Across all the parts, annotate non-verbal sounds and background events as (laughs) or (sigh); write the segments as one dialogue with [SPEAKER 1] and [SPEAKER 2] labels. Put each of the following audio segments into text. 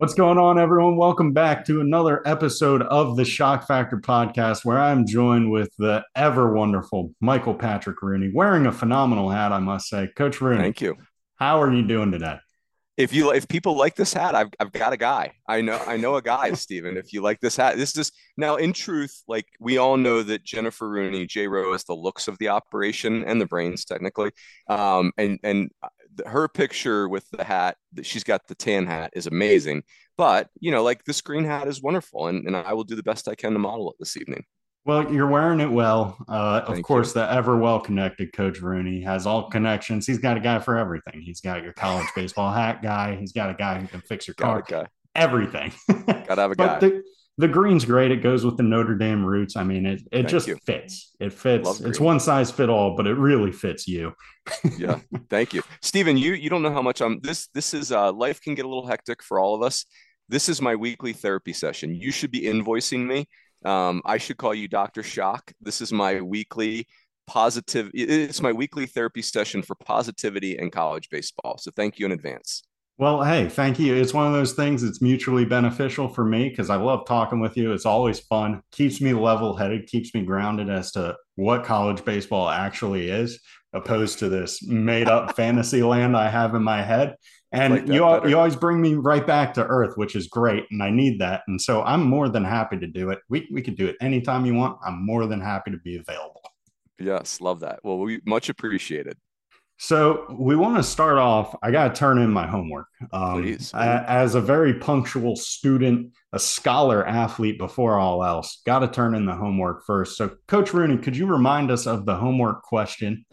[SPEAKER 1] What's going on, everyone? Welcome back to another episode of the Schoch Factor podcast, where I'm joined with the ever wonderful Michael Patrick Rooney, wearing a phenomenal hat, I must say. Coach Rooney,
[SPEAKER 2] Thank you.
[SPEAKER 1] how are you doing today?
[SPEAKER 2] If you if people like this hat, I've I've got a guy. I know I know a guy, (laughs) Stephen. If you like this hat, this is now in truth, like we all know that Jennifer Rooney, J Rowe is the looks of the operation and the brains technically. Um, and and her picture with the hat that she's got the tan hat is amazing. But you know, like this green hat is wonderful, and, and I will do the best I can to model it this evening.
[SPEAKER 1] Well, you're wearing it well. Uh, of course,
[SPEAKER 2] you.
[SPEAKER 1] the ever well connected Coach Rooney has all connections. He's got a guy for everything. He's got your college (laughs) baseball hat guy. He's got a guy who can fix your
[SPEAKER 2] Got
[SPEAKER 1] car. Everything.
[SPEAKER 2] Gotta have a (laughs) guy.
[SPEAKER 1] the, the green's great. It goes with the Notre Dame roots. I mean, it, it
[SPEAKER 2] Thank
[SPEAKER 1] just
[SPEAKER 2] you.
[SPEAKER 1] fits. It fits. It's one size fit all, but it really fits you.
[SPEAKER 2] yeah thank you stephen you you don't know how much i'm this this is uh life can get a little hectic for all of us this is my weekly therapy session you should be invoicing me um i should call you dr schoch this is my weekly positive it's my weekly therapy session for positivity and college baseball so thank you in advance
[SPEAKER 1] Well, hey, thank you. It's one of those things that's mutually beneficial for me because I love talking with you. It's always fun, keeps me level headed, keeps me grounded as to what college baseball actually is, opposed to this made up (laughs) fantasy land I have in my head. And
[SPEAKER 2] Like
[SPEAKER 1] you,
[SPEAKER 2] better.
[SPEAKER 1] you always bring me right back to earth, which is great. And I need that. And so I'm more than happy to do it. We, we could do it anytime you want. I'm more than happy to be available.
[SPEAKER 2] yes love that well we much appreciated
[SPEAKER 1] So we want to start off. I got to turn in my homework. Um,
[SPEAKER 2] Please.
[SPEAKER 1] as a very punctual student, a scholar athlete before all else, got to turn in the homework first. So, Coach Rooney, could you remind us of the homework question?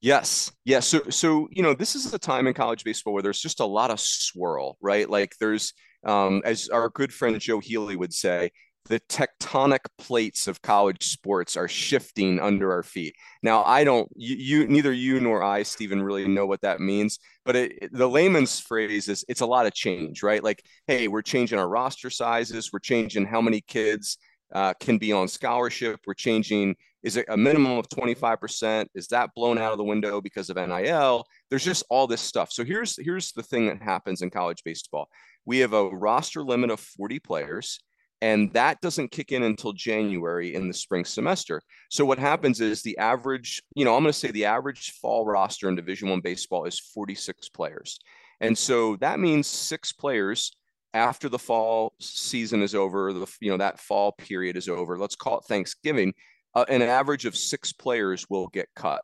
[SPEAKER 2] Yes. Yes. So, so, you know, this is a time in college baseball where there's just a lot of swirl, right? Like there's, um, as our good friend Joe Healy would say, the tectonic plates of college sports are shifting under our feet. Now, I don't, you, you neither you nor I, Stephen, really know what that means, but it, the layman's phrase is it's a lot of change, right? Like, hey, we're changing our roster sizes, we're changing how many kids uh, can be on scholarship, we're changing is it a minimum of 25%? Is that blown out of the window because of NIL? There's just all this stuff. So here's here's the thing that happens in college baseball. We have a roster limit of 40 players, and that doesn't kick in until January in the spring semester. So what happens is the average, you know, I'm going to say the average fall roster in Division 1 baseball is 46 players. And so that means six players after the fall season is over, the you know that fall period is over. Let's call it Thanksgiving uh, an average of six players will get cut.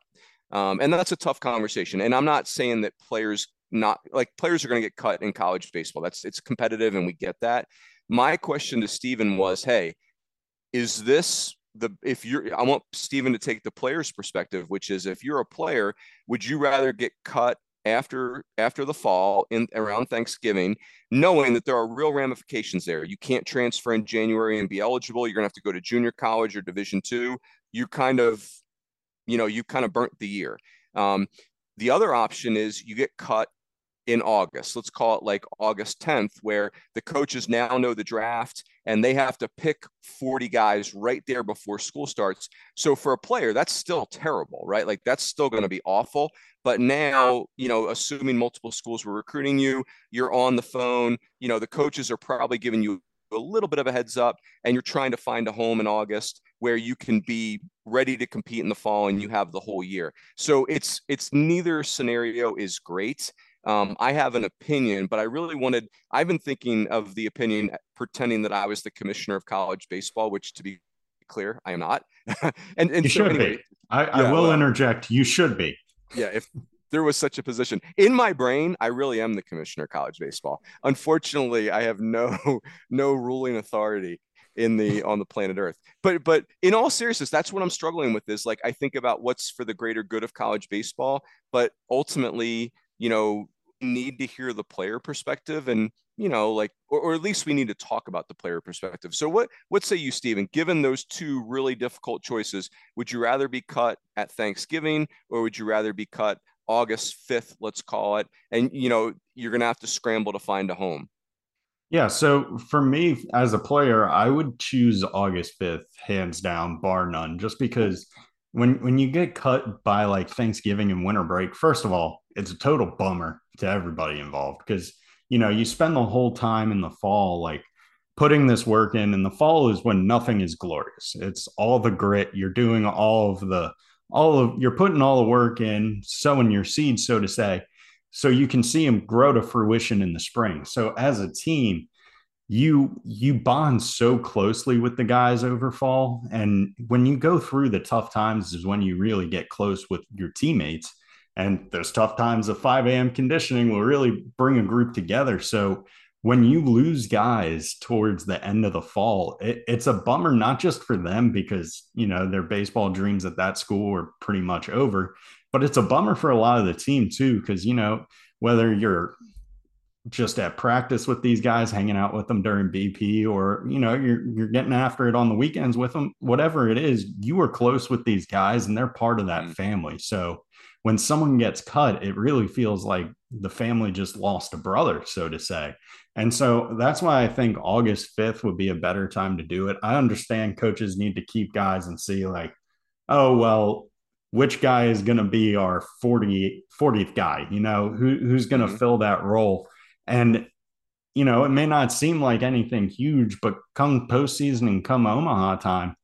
[SPEAKER 2] Um, and that's a tough conversation. And I'm not saying that players not like players are going to get cut in college baseball. That's it's competitive and we get that. My question to Stephen was, hey, is this the if you're I want Stephen to take the player's perspective, which is if you're a player, would you rather get cut after after the fall in around Thanksgiving, knowing that there are real ramifications there. You can't transfer in January and be eligible. You're gonna have to go to junior college or Division two. You kind of, you know, you kind of burnt the year. Um, the other option is you get cut in August. Let's call it like August 10th, where the coaches now know the draft and they have to pick 40 guys right there before school starts. So for a player, that's still terrible, right? Like that's still going to be awful. But now, you know, assuming multiple schools were recruiting you, you're on the phone, you know, the coaches are probably giving you a little bit of a heads up and you're trying to find a home in August where you can be ready to compete in the fall and you have the whole year. So it's it's neither scenario is great. Um, I have an opinion, but I really wanted, I've been thinking of the opinion pretending that I was the commissioner of college baseball, which to be clear, I am not. (laughs)
[SPEAKER 1] and, and you so should anyway, be. I, yeah, I will well, interject. You should be.
[SPEAKER 2] Yeah. If there was such a position in my brain, I really am the commissioner of college baseball. Unfortunately, I have no, (laughs) no ruling authority in the (laughs) on the planet earth but but in all seriousness that's what i'm struggling with is like i think about what's for the greater good of college baseball but ultimately you know need to hear the player perspective and you know like or, or, at least we need to talk about the player perspective. So what what say you stephen given those two really difficult choices would you rather be cut at thanksgiving or would you rather be cut august 5th let's call it and you know you're gonna have to scramble to find a home?
[SPEAKER 1] Yeah so for me as a player i would choose august 5th hands down bar none just because when when you get cut by like thanksgiving and winter break first of all it's a total bummer to everybody involved because you know you spend the whole time in the fall like putting this work in and the fall is when nothing is glorious. It's all the grit. You're doing all of the all of you're putting all the work in sowing your seeds so to say so you can see them grow to fruition in the spring. So as a team you you bond so closely with the guys over fall and when you go through the tough times is when you really get close with your teammates and those tough times of 5 a.m. conditioning will really bring a group together. So when you lose guys towards the end of the fall, it, it's a bummer, not just for them because, you know, their baseball dreams at that school are pretty much over, but it's a bummer for a lot of the team too. Cause, you know, whether you're just at practice with these guys, hanging out with them during BP, or you know, you're you're getting after it on the weekends with them, whatever it is, you are close with these guys and they're part of that mm. family. So when someone gets cut, it really feels like the family just lost a brother, so to say. And so that's why I think August 5th would be a better time to do it. I understand coaches need to keep guys and see, like, oh, well, which guy is going to be our 40, 40th guy? You know, who, who's going to mm-hmm. fill that role? And, you know, it may not seem like anything huge, but come postseason and come Omaha time,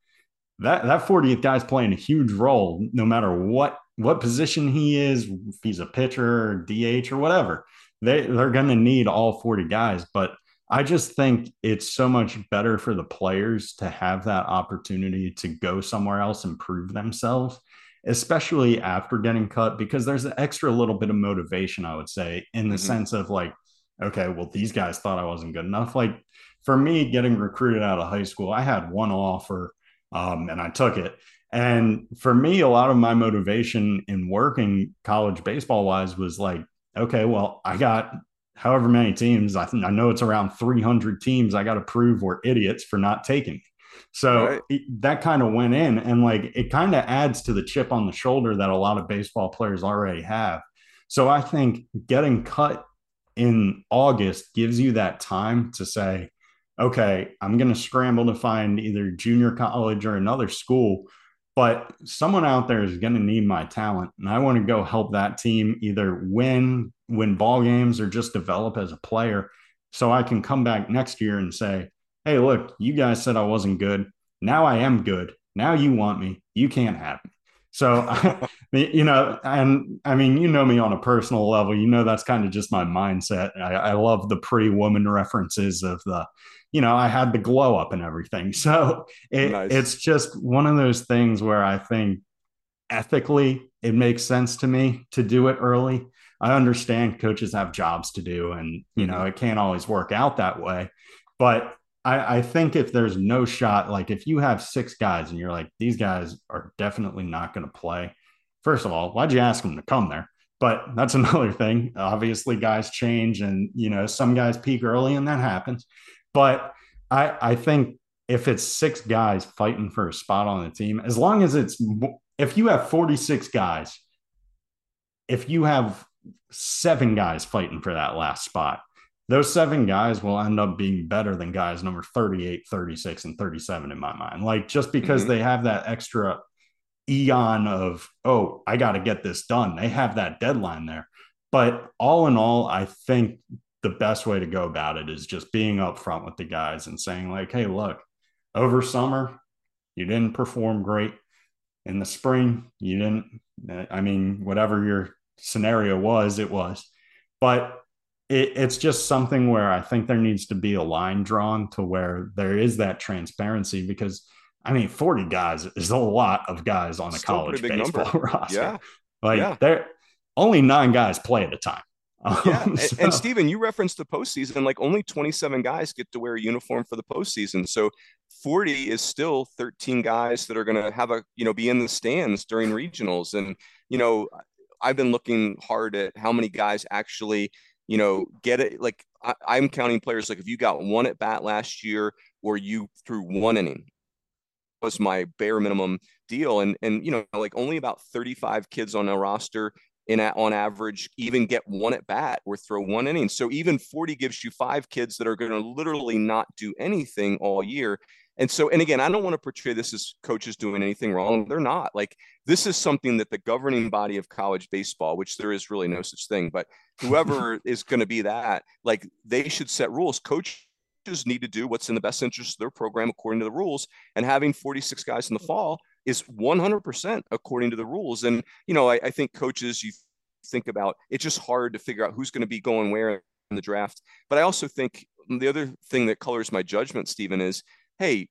[SPEAKER 1] that, that 40th guy's playing a huge role no matter what what position he is, if he's a pitcher, or DH, or whatever. They they're going to need all 40 guys, but I just think it's so much better for the players to have that opportunity to go somewhere else and prove themselves, especially after getting cut, because there's an extra little bit of motivation, I would say, in the mm-hmm. sense of like, okay, well, these guys thought I wasn't good enough. Like for me, getting recruited out of high school, I had one offer um, and I took it. And for me, a lot of my motivation in working college baseball wise was like, okay, well, I got however many teams. I, th- I know it's around 300 teams. I got to prove we're idiots for not taking. So right. it, that kind of went in, and like it kind of adds to the chip on the shoulder that a lot of baseball players already have. So I think getting cut in August gives you that time to say, okay, I'm going to scramble to find either junior college or another school but someone out there is going to need my talent and i want to go help that team either win win ball games or just develop as a player so i can come back next year and say hey look you guys said i wasn't good. Now i am good. Now you want me. You can't have me so (laughs) you know and i mean you know me on a personal level you know that's kind of just my mindset i, I love the pretty woman references of the you know, I had the glow up and everything. (laughs) So it, nice. it's just one of those things where I think ethically it makes sense to me to do it early. I understand coaches have jobs to do and, you know, mm-hmm. it can't always work out that way. But I, I think if there's no shot, like if you have six guys and you're like, these guys are definitely not going to play, first of all, why'd you ask them to come there? But that's (laughs) another thing. Obviously, guys change and, you know, some guys peak early and that happens. But I, I think if it's six guys fighting for a spot on the team, as long as it's if you have 46 guys, if you have seven guys fighting for that last spot, those seven guys will end up being better than guys number 38, 36, and 37 in my mind. Like just because mm-hmm. they have that extra eon of, oh, I got to get this done. They have that deadline there. But all in all, I think the best way to go about it is just being upfront with the guys and saying like hey look over summer you didn't perform great in the spring you didn't i mean whatever your scenario was it was but it, it's just something where I think there needs to be a line drawn to where there is that transparency because I mean, 40 guys is a lot of guys on a Still college baseball number. (laughs) roster. Yeah. Like yeah. there only nine guys play at a time.
[SPEAKER 2] Um, yeah, (laughs) and, so. and Stephen, you referenced the postseason. Like only 27 guys get to wear a uniform for the postseason. So 40 is still 13 guys that are going to have a you know be in the stands during regionals. And you know, I've been looking hard at how many guys actually you know get it. Like I, I'm counting players. Like if you got one at bat last year, or you threw one inning, was my bare minimum deal. And and you know, like only about 35 kids on a roster in on average even get one at bat or throw one inning. So even 40 gives you five kids that are going to literally not do anything all year. And so, and again, I don't want to portray this as coaches doing anything wrong. They're not. Like this is something that the governing body of college baseball, which there is really no such thing, but whoever (laughs) is going to be that, like they should set rules. Coaches need to do what's in the best interest of their program according to the rules. And having 46 guys in the fall is 100% according to the rules. And, you know, I, I think coaches, you think about it's just hard to figure out who's going to be going where in the draft. But I also think the other thing that colors my judgment, Stephen, is hey,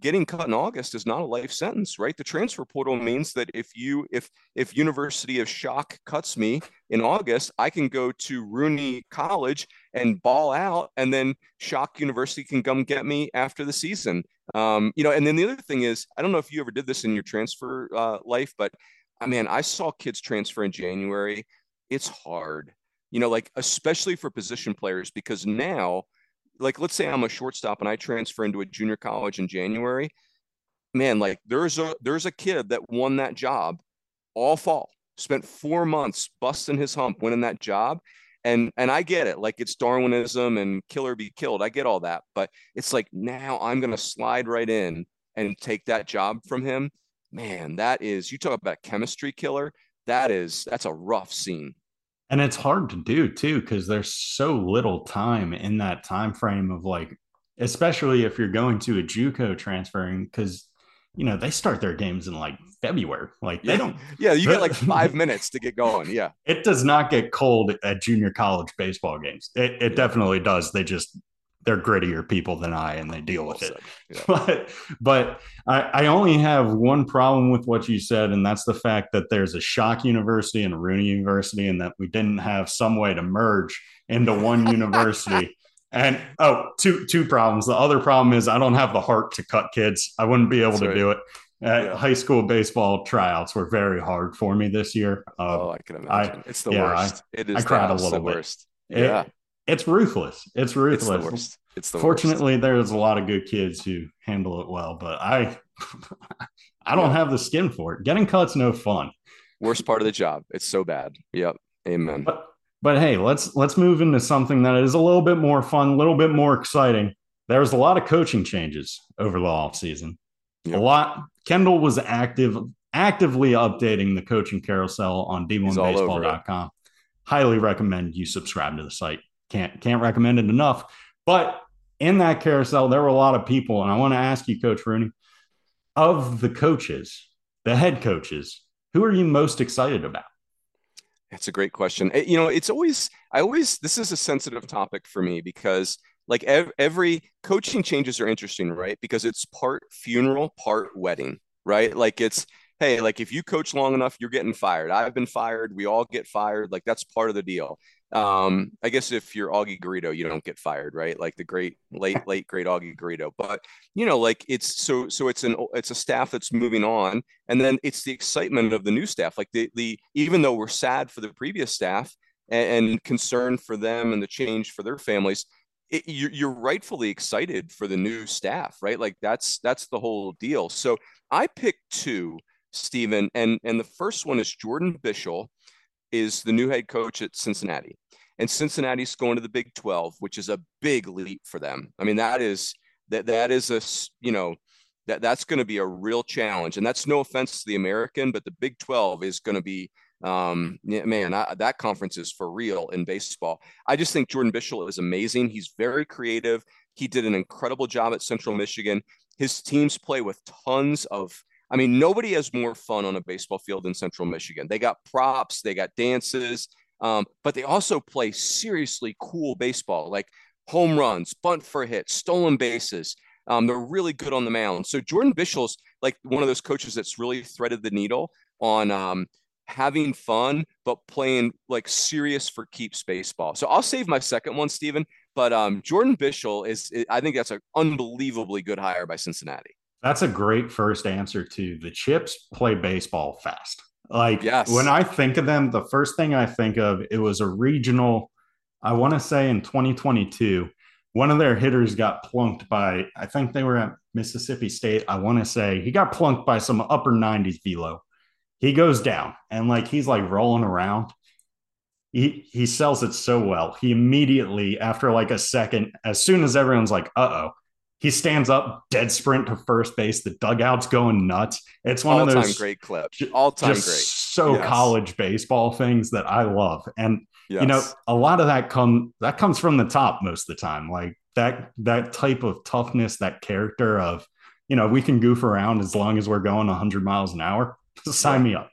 [SPEAKER 2] getting cut in August is not a life sentence, right? The transfer portal means that if you if if University of Schoch cuts me in August, I can go to Rooney College and ball out, and then Schoch University can come get me after the season. Um, you know, and then the other thing is, I don't know if you ever did this in your transfer uh, life, but I mean, I saw kids transfer in January. It's hard, you know, like especially for position players because now like let's say I'm a shortstop and I transfer into a junior college in January, man, like there's a there's a kid that won that job all fall, spent four months busting his hump, winning that job. And and I get it, like it's Darwinism and killer be killed. I get all that, but it's like now I'm gonna slide right in and take that job from him. Man, that is you talk about chemistry killer. That is that's a rough scene
[SPEAKER 1] and it's hard to do too because there's so little time in that time frame of like especially if you're going to a juco transferring because you know they start their games in like february like they
[SPEAKER 2] yeah.
[SPEAKER 1] don't (laughs)
[SPEAKER 2] yeah you get like (laughs) five minutes to get going yeah
[SPEAKER 1] it does not get cold at junior college baseball games it, it yeah. definitely does they just they're grittier people than I and they deal with it. (laughs) Yeah. But but I, I only have one problem with what you said, and that's the fact that there's a schoch university and a Rooney University, and that we didn't have some way to merge into one (laughs) university. And oh, two two problems. The other problem is I don't have the heart to cut kids. I wouldn't be able that's to right. do it. Uh, yeah. High school baseball tryouts were very hard for me this year.
[SPEAKER 2] Oh, I can imagine. I, it's the yeah, worst. I, it is.
[SPEAKER 1] I cried a little bit. Worst. Yeah. It, it's ruthless. It's ruthless. It's the worst. It's the Fortunately, worst. there's a lot of good kids who handle it well, but I (laughs) I don't yeah. have the skin for it. Getting cut's no fun.
[SPEAKER 2] Worst part of the job. It's so bad. Yep. Amen.
[SPEAKER 1] But, but hey, let's let's move into something that is a little bit more fun, a little bit more exciting. There's a lot of coaching changes over the off season. Yep. A lot. Kendall was active, actively updating the coaching carousel on d1baseball.com. Highly recommend you subscribe to the site. Can't can't recommend it enough. But in that carousel, there were a lot of people, and I want to ask you, Coach Rooney, of the coaches, the head coaches, who are you most excited about?
[SPEAKER 2] That's a great question. Eh, you know, it's always I always this is a sensitive topic for me because like ev- every coaching changes are interesting, right? Because it's part funeral, part wedding, right? Like it's hey, like if you coach long enough, you're getting fired. I've been fired. We all get fired. Like that's part of the deal. Um, I guess if you're Augie Garrido, you don't get fired, right? Like the great late, (laughs) late great Augie Garrido. But you know, like it's so so it's an it's a staff that's moving on, and then it's the excitement of the new staff. Like the the even though we're sad for the previous staff and, and concerned for them and the change for their families, it, you're, you're rightfully excited for the new staff, right? Like that's that's the whole deal. So I picked two, Stephen, and and the first one is Jordan Bischel is the new head coach at Cincinnati. And Cincinnati's going to the Big 12, which is a big leap for them. I mean, that is that that is a you know that that's going to be a real challenge, and that's no offense to the American, but the Big 12 is going to be um man I, that conference is for real in baseball. I just think jordan bischel is amazing. He's very creative. He did an incredible job at central michigan. His teams play with tons of i mean nobody has more fun on a baseball field in central michigan they got props they got dances Um, but they also play seriously cool baseball, like home runs, bunt for hits, stolen bases. Um, they're really good on the mound. So Jordan Bischel's like one of those coaches that's really threaded the needle on um, having fun, but playing like serious for keeps baseball. So I'll save my second one, Stephen. But um, Jordan Bischel is, I think that's an unbelievably good hire by Cincinnati.
[SPEAKER 1] That's a great first answer to the Chips play baseball fast. Like yes. when I think of them, the first thing I think of it was a regional. I want to say in 2022, one of their hitters got plunked by. I think they were at Mississippi State. I want to say he got plunked by some upper 90s velo. He goes down and like he's like rolling around. He he sells it so well. He immediately after like a second, as soon as everyone's like, "Uh oh," He stands up, dead sprint to first base. The dugout's going nuts. It's one All of those
[SPEAKER 2] great clips. All time great.
[SPEAKER 1] So yes. college baseball things that I love, and yes. you know, a lot of that come that comes from the top most of the time. Like that that type of toughness, that character of, you know, we can goof around as long as we're going 100 miles an hour. (laughs) Sign yeah. me up.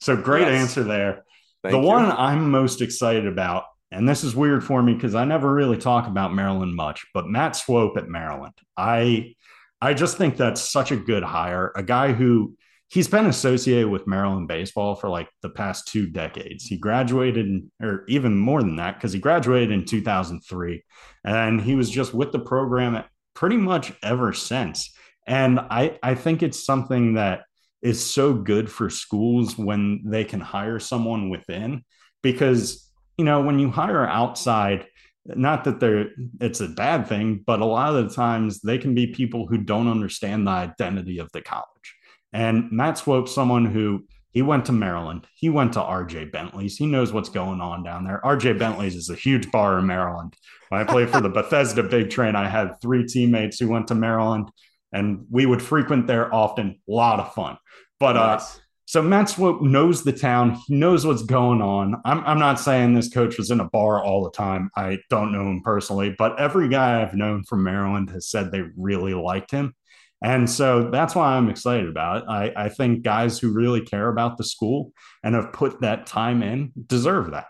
[SPEAKER 1] So great yes. answer there. Thank the you. one I'm most excited about and this is weird for me because I never really talk about Maryland much, but Matt Swope at Maryland, I I just think that's such a good hire. A guy who he's been associated with Maryland baseball for like the past two decades. He graduated, or even more than that, because he graduated in 2003, and he was just with the program pretty much ever since. And I I think it's something that is so good for schools when they can hire someone within because you know, when you hire outside, not that they're it's a bad thing, but a lot of the times they can be people who don't understand the identity of the college. And Matt Swope, someone who he went to Maryland, he went to RJ Bentley's, he knows what's going on down there. RJ Bentley's is a huge bar in Maryland. When I played for the (laughs) Bethesda Big Train, I had three teammates who went to Maryland, and we would frequent there often. A lot of fun. But uh, nice. uh so Matt Swope knows the town. He knows what's going on. I'm, I'm not saying this coach was in a bar all the time. I don't know him personally, but every guy I've known from Maryland has said they really liked him. And so that's why I'm excited about it. I, I think guys who really care about the school and have put that time in deserve that.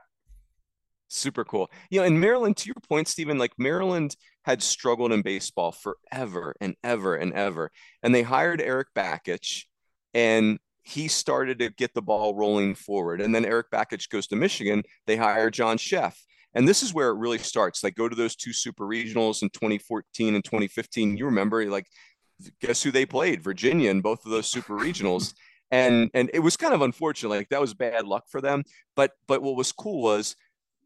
[SPEAKER 2] Super cool. You know, in Maryland, to your point, Stephen, like Maryland had struggled in baseball forever and ever and ever. And they hired Eric Bakich. And he started to get the ball rolling forward. And then Eric Bakich goes to Michigan. They hire John Szefc. And this is where it really starts. Like, go to those two super regionals in 2014 and 2015. You remember, like, guess who they played? Virginia in both of those super regionals. And and it was kind of unfortunate. Like that was bad luck for them. But but what was cool was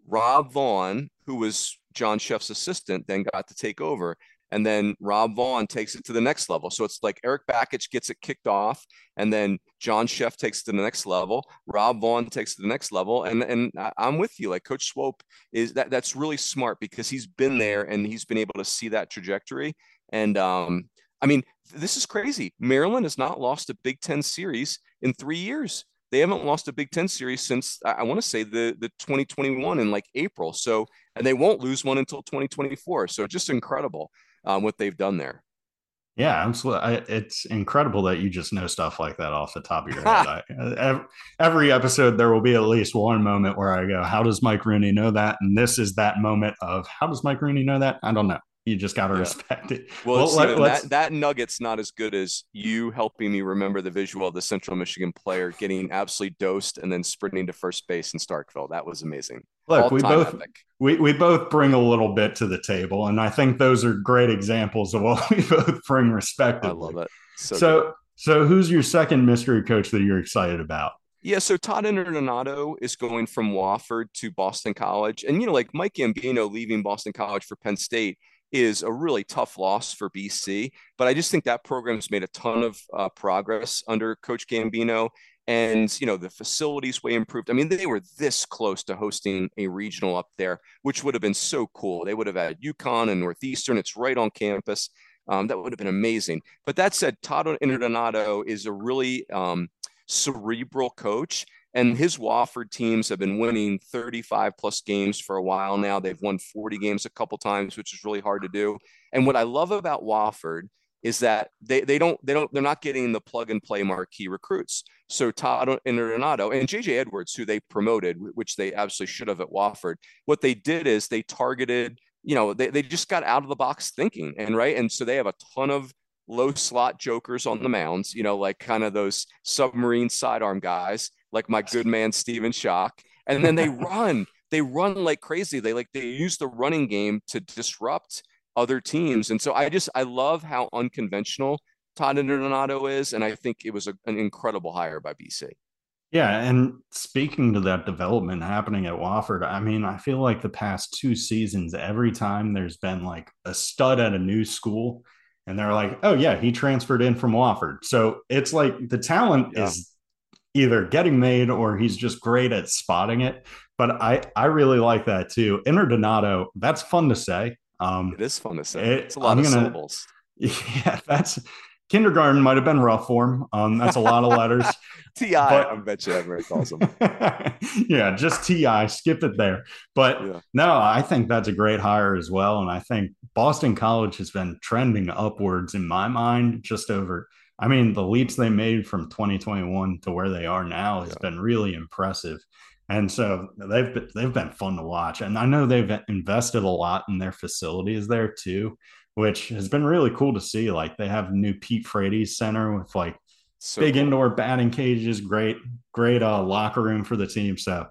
[SPEAKER 2] Rob Vaughn, who was John Szefc's assistant, then got to take over. And then Rob Vaughn takes it to the next level. So it's like Eric Bakich gets it kicked off, and then John Szefc takes it to the next level. Rob Vaughn takes it to the next level. And and I'm with you. Like Coach Swope is that that's really smart because he's been there and he's been able to see that trajectory. And um, I mean, this is crazy. Maryland has not lost a Big Ten series in three years. They haven't lost a Big Ten series since I want to say the the 2021 in like April. So and they won't lose one until 2024. So just incredible um, what they've done there.
[SPEAKER 1] Yeah, absolutely. it's incredible that you just know stuff like that off the top of your head. (laughs) I, every episode, there will be at least one moment where I go, "How does Mike Rooney know that?" And this is that moment of, "How does Mike Rooney know that?" I don't know you just got to yeah. respect it.
[SPEAKER 2] Well, well that, that nugget's not as good as you helping me remember the visual of the Central Michigan player getting absolutely dosed and then sprinting to first base in Starkville. That was amazing.
[SPEAKER 1] Look, we both we, we both bring a little bit to the table, and I think those are great examples of what (laughs) we both bring respectively.
[SPEAKER 2] I love it.
[SPEAKER 1] So so, so who's your second mystery coach that you're excited about?
[SPEAKER 2] Yeah, so Todd Interdonato is going from Wofford to Boston College. And, you know, like Mike Gambino leaving Boston College for Penn State, is a really tough loss for BC. But I just think that program's made a ton of uh, progress under Coach Gambino. And, you know, the facilities way improved. I mean, they were this close to hosting a regional up there, which would have been so cool. They would have had UConn and Northeastern. It's right on campus. Um, that would have been amazing. But that said, Todd Interdonato is a really um, cerebral coach. And his Wofford teams have been winning 35 plus games for a while now. They've won 40 games a couple times, which is really hard to do. And what I love about Wofford is that they they don't they don't they're not getting the plug and play marquee recruits. So Todd Interdonato and JJ Edwards, who they promoted, which they absolutely should have at Wofford, what they did is they targeted, you know, they, they just got out of the box thinking and right. And so they have a ton of low slot jokers on the mounds, you know, like kind of those submarine sidearm guys, like my good man Stephen Schoch. And then they (laughs) run, they run like crazy. They like they use the running game to disrupt other teams. And so I just I love how unconventional Todd Interdonato is, and I think it was a, an incredible hire by BC.
[SPEAKER 1] Yeah, and speaking to that development happening at Wofford, I mean, I feel like the past two seasons, every time there's been like a stud at a new school, and they're like, "Oh yeah, he transferred in from Wofford," so it's like the talent yeah. is either getting made or he's just great at spotting it. But I I really like that too. Interdonato, that's fun to say.
[SPEAKER 2] Um, it is fun to say. It, it's a lot I'm of gonna, syllables. (laughs)
[SPEAKER 1] Yeah, that's kindergarten might have been rough for him. Um, that's a lot of letters. (laughs)
[SPEAKER 2] Ti, but, I bet you everybody calls him. (laughs)
[SPEAKER 1] yeah, just Ti. Skip it there. But yeah. no, I think that's a great hire as well, and I think Boston College has been trending upwards in my mind. Just over, I mean, the leaps they made from 2021 to where they are now has yeah. been really impressive. And so they've been, they've been fun to watch, and I know they've invested a lot in their facilities there too, which has been really cool to see. Like they have new Pete Frates Center with like so big cool. indoor batting cages, great great uh, locker room for the team. So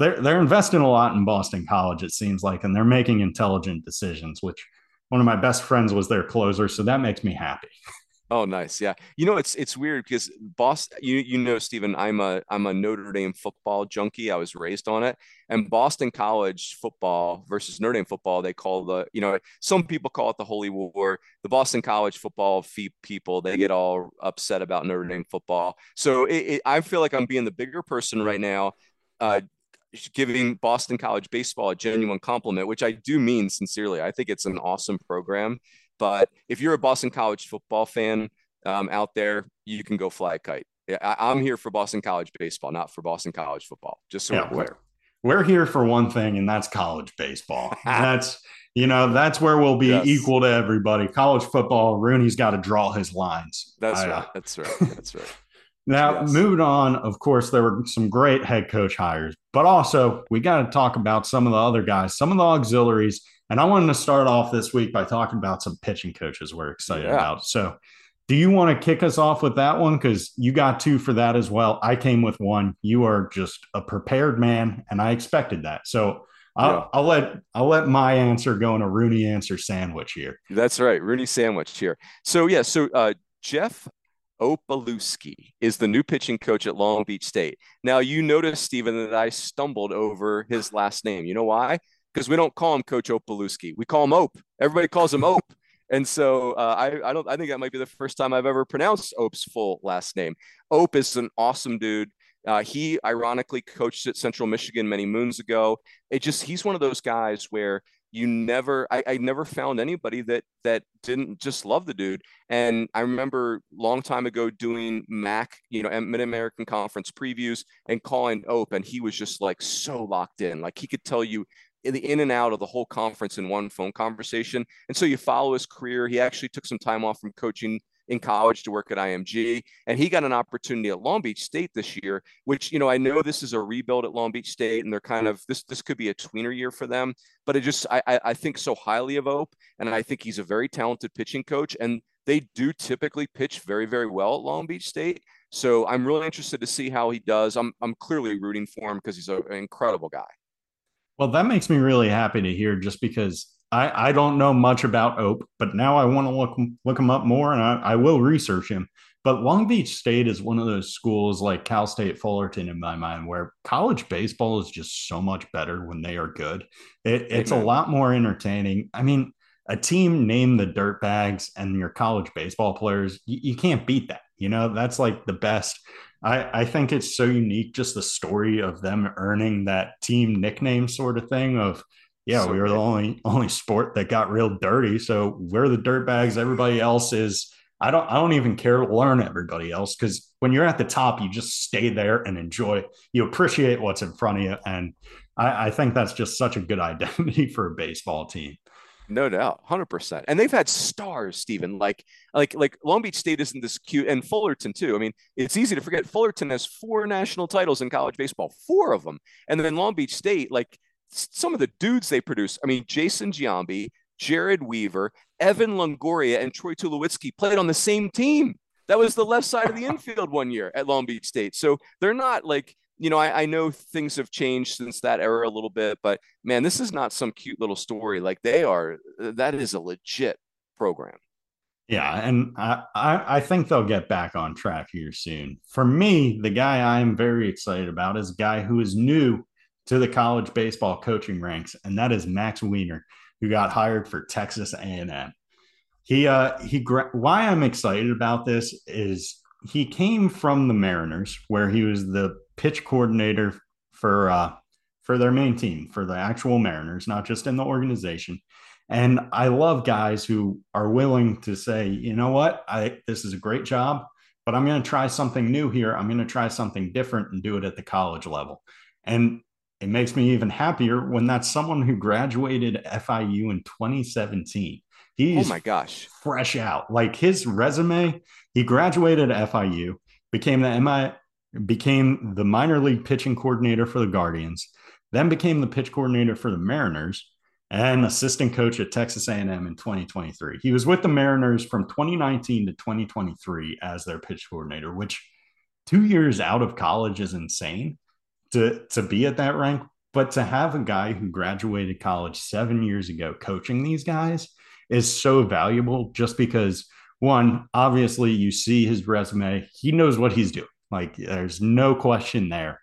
[SPEAKER 1] they're they're investing a lot in Boston College, it seems like, and they're making intelligent decisions. Which one of my best friends was their closer, so that makes me happy. (laughs)
[SPEAKER 2] Oh, nice. Yeah. You know, it's it's weird because Boston, you you know, Stephen, I'm a I'm a Notre Dame football junkie. I was raised on it. And Boston College football versus Notre Dame football, they call the, you know, some people call it the holy war. The Boston College football people, they get all upset about Notre Dame football. So it, it, I feel like I'm being the bigger person right now. Uh, giving Boston College baseball a genuine compliment, which I do mean sincerely. I think it's an awesome program. But if you're a Boston College football fan um, out there, you can go fly a kite. I, am here for Boston College baseball, not for Boston College football. Just so yeah, we're clear.
[SPEAKER 1] We're here for one thing, and that's college baseball. (laughs) that's you know that's where we'll be yes. equal to everybody. College football, Rooney's got to draw his lines.
[SPEAKER 2] That's I, right. That's right. (laughs) That's right.
[SPEAKER 1] Now, yes. moving on, of course, there were some great head coach hires, but also we got to talk about some of the other guys, some of the auxiliaries and I wanted to start off this week by talking about some pitching coaches we're excited yeah. about. So, do you want to kick us off with that one? Because you got two for that as well. I came with one. You are just a prepared man, and I expected that. So, I'll, yeah. I'll, let I'll let my answer go in a Rooney answer sandwich here.
[SPEAKER 2] That's right, Rooney sandwich here. So yeah, so uh, Jeff Opalewski is the new pitching coach at Long Beach State. Now you notice, Stephen, that I stumbled over his last name. You know why? Because we don't call him Coach Opalewski. We call him Ope. Everybody calls him Ope. (laughs) And so uh, I, I don't I think that might be the first time I've ever pronounced Ope's full last name. Ope is an awesome dude. Uh, he ironically coached at Central Michigan many moons ago. It just he's one of those guys where you never I, I never found anybody that that didn't just love the dude. And I remember long time ago doing Mac, you know, Mid American Conference previews and calling Ope, and he was just like so locked in. Like he could tell you in the in and out of the whole conference in one phone conversation. And so you follow his career. He actually took some time off from coaching in college to work at IMG, and he got an opportunity at Long Beach State this year. Which you know I know this is a rebuild at Long Beach State, and they're kind of this this could be a tweener year for them. But it just I I think so highly of Ope, and I think he's a very talented pitching coach, and they do typically pitch very very well at Long Beach State. So I'm really interested to see how he does. I'm I'm clearly rooting for him because he's a, an incredible guy.
[SPEAKER 1] Well, that makes me really happy to hear just because I, I don't know much about Ope, but now I want to look look him up more and I, I will research him. But Long Beach State is one of those schools like Cal State Fullerton in my mind where college baseball is just so much better when they are good. It, it's Amen. a lot more entertaining. I mean, a team named the Dirtbags and your college baseball players, you, you can't beat that. You know, that's like the best. I, I think it's so unique, just the story of them earning that team nickname sort of thing of, yeah, so we were the only only sport that got real dirty. So we're the dirtbags. Everybody else is. I don't. I don't even care to learn everybody else because when you're at the top, you just stay there and enjoy. You appreciate what's in front of you, and I, I think that's just such a good (laughs) identity for a baseball team.
[SPEAKER 2] No doubt, hundred percent. And they've had stars, Stephen. Like, like, like Long Beach State isn't this cute, and Fullerton too. I mean, it's easy to forget. Fullerton has four national titles in college baseball, four of them, and then Long Beach State, like some of the dudes they produce. I mean, Jason Giambi, Jered Weaver, Evan Longoria, and Troy Tulowitzki played on the same team. That was the left side of the (laughs) infield one year at Long Beach State. So they're not like you know, I, I, know things have changed since that era a little bit, but man, this is not some cute little story. Like they are, that is a legit program.
[SPEAKER 1] Yeah, and I, I, I think they'll get back on track here soon. For me, the guy I'm very excited about is a guy who is new to the college baseball coaching ranks, and that is Max Weiner, who got hired for Texas A&M. He uh he why I'm excited about this is he came from the Mariners, where he was the pitch coordinator for uh, for their main team, for the actual Mariners, not just in the organization. And I love guys who are willing to say, you know what, I this is a great job, but I'm going to try something new here. I'm going to try something different and do it at the college level. And it makes me even happier when that's someone who graduated FIU in 2017. He's
[SPEAKER 2] oh my gosh,
[SPEAKER 1] fresh out. Like his resume, he graduated FIU, became the MI, became the minor league pitching coordinator for the Guardians, then became the pitch coordinator for the Mariners and assistant coach at Texas A&M in 2023. He was with the Mariners from 2019 to 2023 as their pitch coordinator, which 2 years out of college is insane to to be at that rank, but to have a guy who graduated college 7 years ago coaching these guys is so valuable just because one, obviously you see his resume, he knows what he's doing like there's no question there.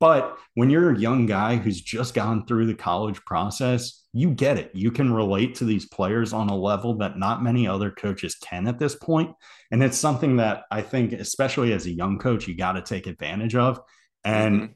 [SPEAKER 1] But when you're a young guy who's just gone through the college process, you get it. You can relate to these players on a level that not many other coaches can at this point. And it's something that I think, especially as a young coach, you got to take advantage of. And mm-hmm.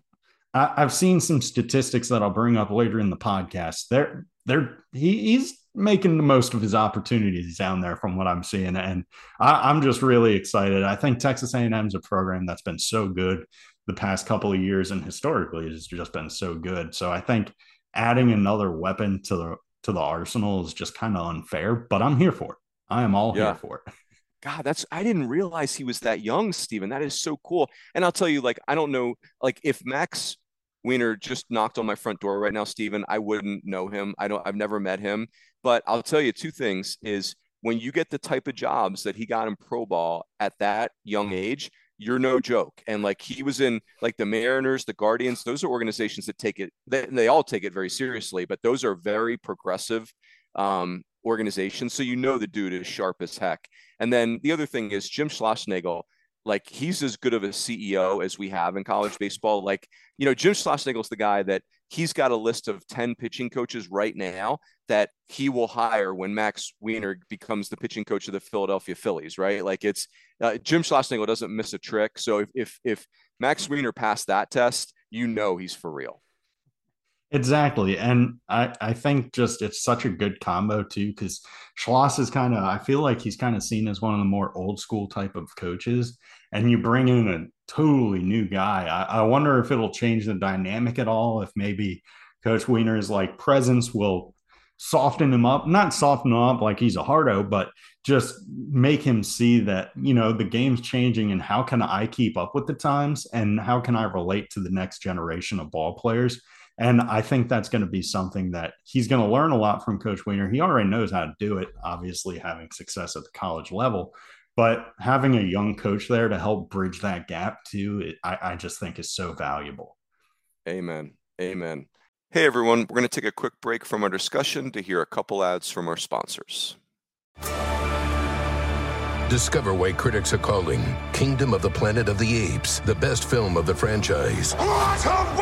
[SPEAKER 1] I, have seen some statistics that I'll bring up later in the podcast. They're, they're, he, he's making the most of his opportunities down there from what I'm seeing. And I, am just really excited. I think Texas A&M is a program that's been so good the past couple of years and historically has just been so good. So I think adding another weapon to the to the arsenal is just kind of unfair, but I'm here for it. I am all yeah. here for it. (laughs)
[SPEAKER 2] God, that's I didn't realize he was that young, Stephen. That is so cool. And I'll tell you, like, I don't know, like if Max Weiner just knocked on my front door right now, Stephen, I wouldn't know him. I don't I've never met him. But I'll tell you two things is when you get the type of jobs that he got in pro ball at that young age, you're no joke. And like he was in like the Mariners, the Guardians, those are organizations that take it, they, they all take it very seriously, but those are very progressive um, organizations. So you know the dude is sharp as heck. And then the other thing is Jim Schlossnagle like he's as good of a CEO as we have in college baseball. Like, you know, Jim Schlossnagle's the guy that he's got a list of 10 pitching coaches right now that he will hire when Max Weiner becomes the pitching coach of the Philadelphia Phillies, right? Like it's uh, Jim Schlossnagle doesn't miss a trick. So if, if, if Max Weiner passed that test, you know he's for real.
[SPEAKER 1] Exactly. And I, I think just it's such a good combo too, because Schloss is kind of, I feel like he's kind of seen as one of the more old school type of coaches. And you bring in a totally new guy. I, I wonder if it'll change the dynamic at all, if maybe Coach Weiner's like presence will soften him up, not soften him up like he's a hardo, but just make him see that, you know, the game's changing and how can I keep up with the times and how can I relate to the next generation of ball players and I think that's going to be something that he's going to learn a lot from Coach Weiner. He already knows how to do it, obviously, having success at the college level. But having a young coach there to help bridge that gap, too, it, I, I just think is so valuable.
[SPEAKER 2] Amen. Amen. Hey, everyone. We're going to take a quick break from our discussion to hear a couple ads from our sponsors.
[SPEAKER 3] Discover why critics are calling Kingdom of the Planet of the Apes the best film of the franchise.
[SPEAKER 4] What a wonderful day!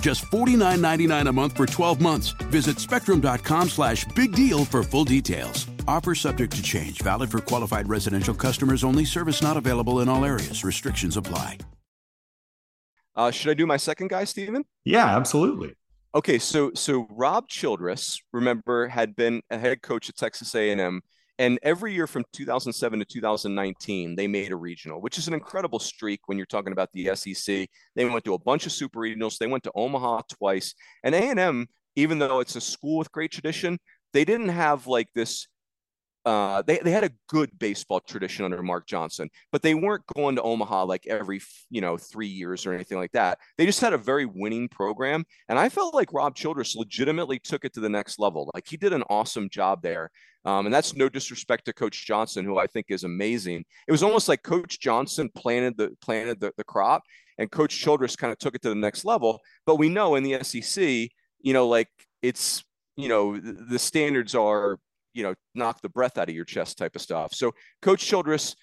[SPEAKER 5] Just $49.99 a month for 12 months. Visit spectrum.com slash big deal for full details. Offer subject to change, valid for qualified residential customers only. Service not available in all areas. Restrictions apply.
[SPEAKER 2] Uh, should I do my second guy, Stephen?
[SPEAKER 1] Yeah, absolutely.
[SPEAKER 2] Okay, so so Rob Childress, remember, had been a head coach at Texas A&M, and every year from 2007 to 2019, they made a regional, which is an incredible streak when you're talking about the SEC. They went to a bunch of super regionals. They went to Omaha twice, and A&M, even though it's a school with great tradition, they didn't have like this uh, they, they had a good baseball tradition under Mark Johnson, but they weren't going to Omaha like every, you know, three years or anything like that. They just had a very winning program. And I felt like Rob Childress legitimately took it to the next level. Like he did an awesome job there. Um, and that's no disrespect to Coach Johnson, who I think is amazing. It was almost like Coach Johnson planted the planted the, the crop, and Coach Childress kind of took it to the next level. But we know in the SEC, you know, like it's you know the standards are you know knock the breath out of your chest type of stuff. So Coach Childress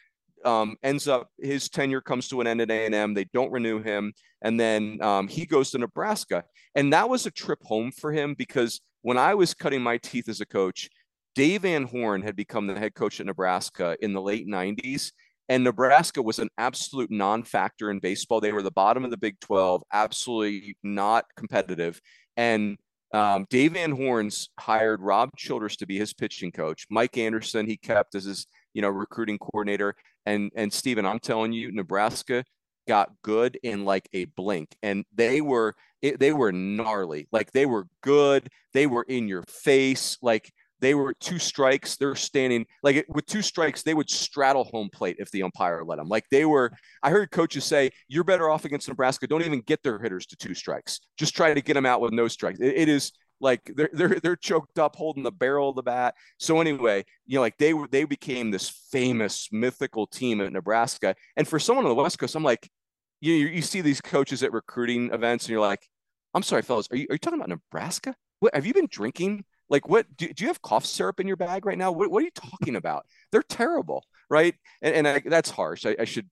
[SPEAKER 2] um, ends up his tenure comes to an end at A&M. They don't renew him, and then um, he goes to Nebraska, and that was a trip home for him because when I was cutting my teeth as a coach, Dave Van Horn had become the head coach at Nebraska in the late '90s. And Nebraska was an absolute non factor in baseball. They were the bottom of the Big 12, absolutely not competitive. And um, Dave Van Horns hired Rob Childress to be his pitching coach. Mike Anderson he kept as his you know recruiting coordinator. And and Stephen, I'm telling you, Nebraska got good in like a blink, and they were they were gnarly. Like they were good. They were in your face. Like they were two strikes. They're standing like with two strikes, they would straddle home plate if the umpire let them. Like they were, I heard coaches say, you're better off against Nebraska. Don't even get their hitters to two strikes. Just try to get them out with no strikes. it, it is like they're they're they're choked up holding the barrel of the bat. So anyway, you know, like they were they became this famous mythical team at Nebraska. And for someone on the West Coast, I'm like, you you see these coaches at recruiting events, and you're like, I'm sorry, fellas, are you are you talking about Nebraska? What have you been drinking like, what do, do you have cough syrup in your bag right now? What, what are you talking about? They're terrible, right? And, and I, that's harsh. I, I should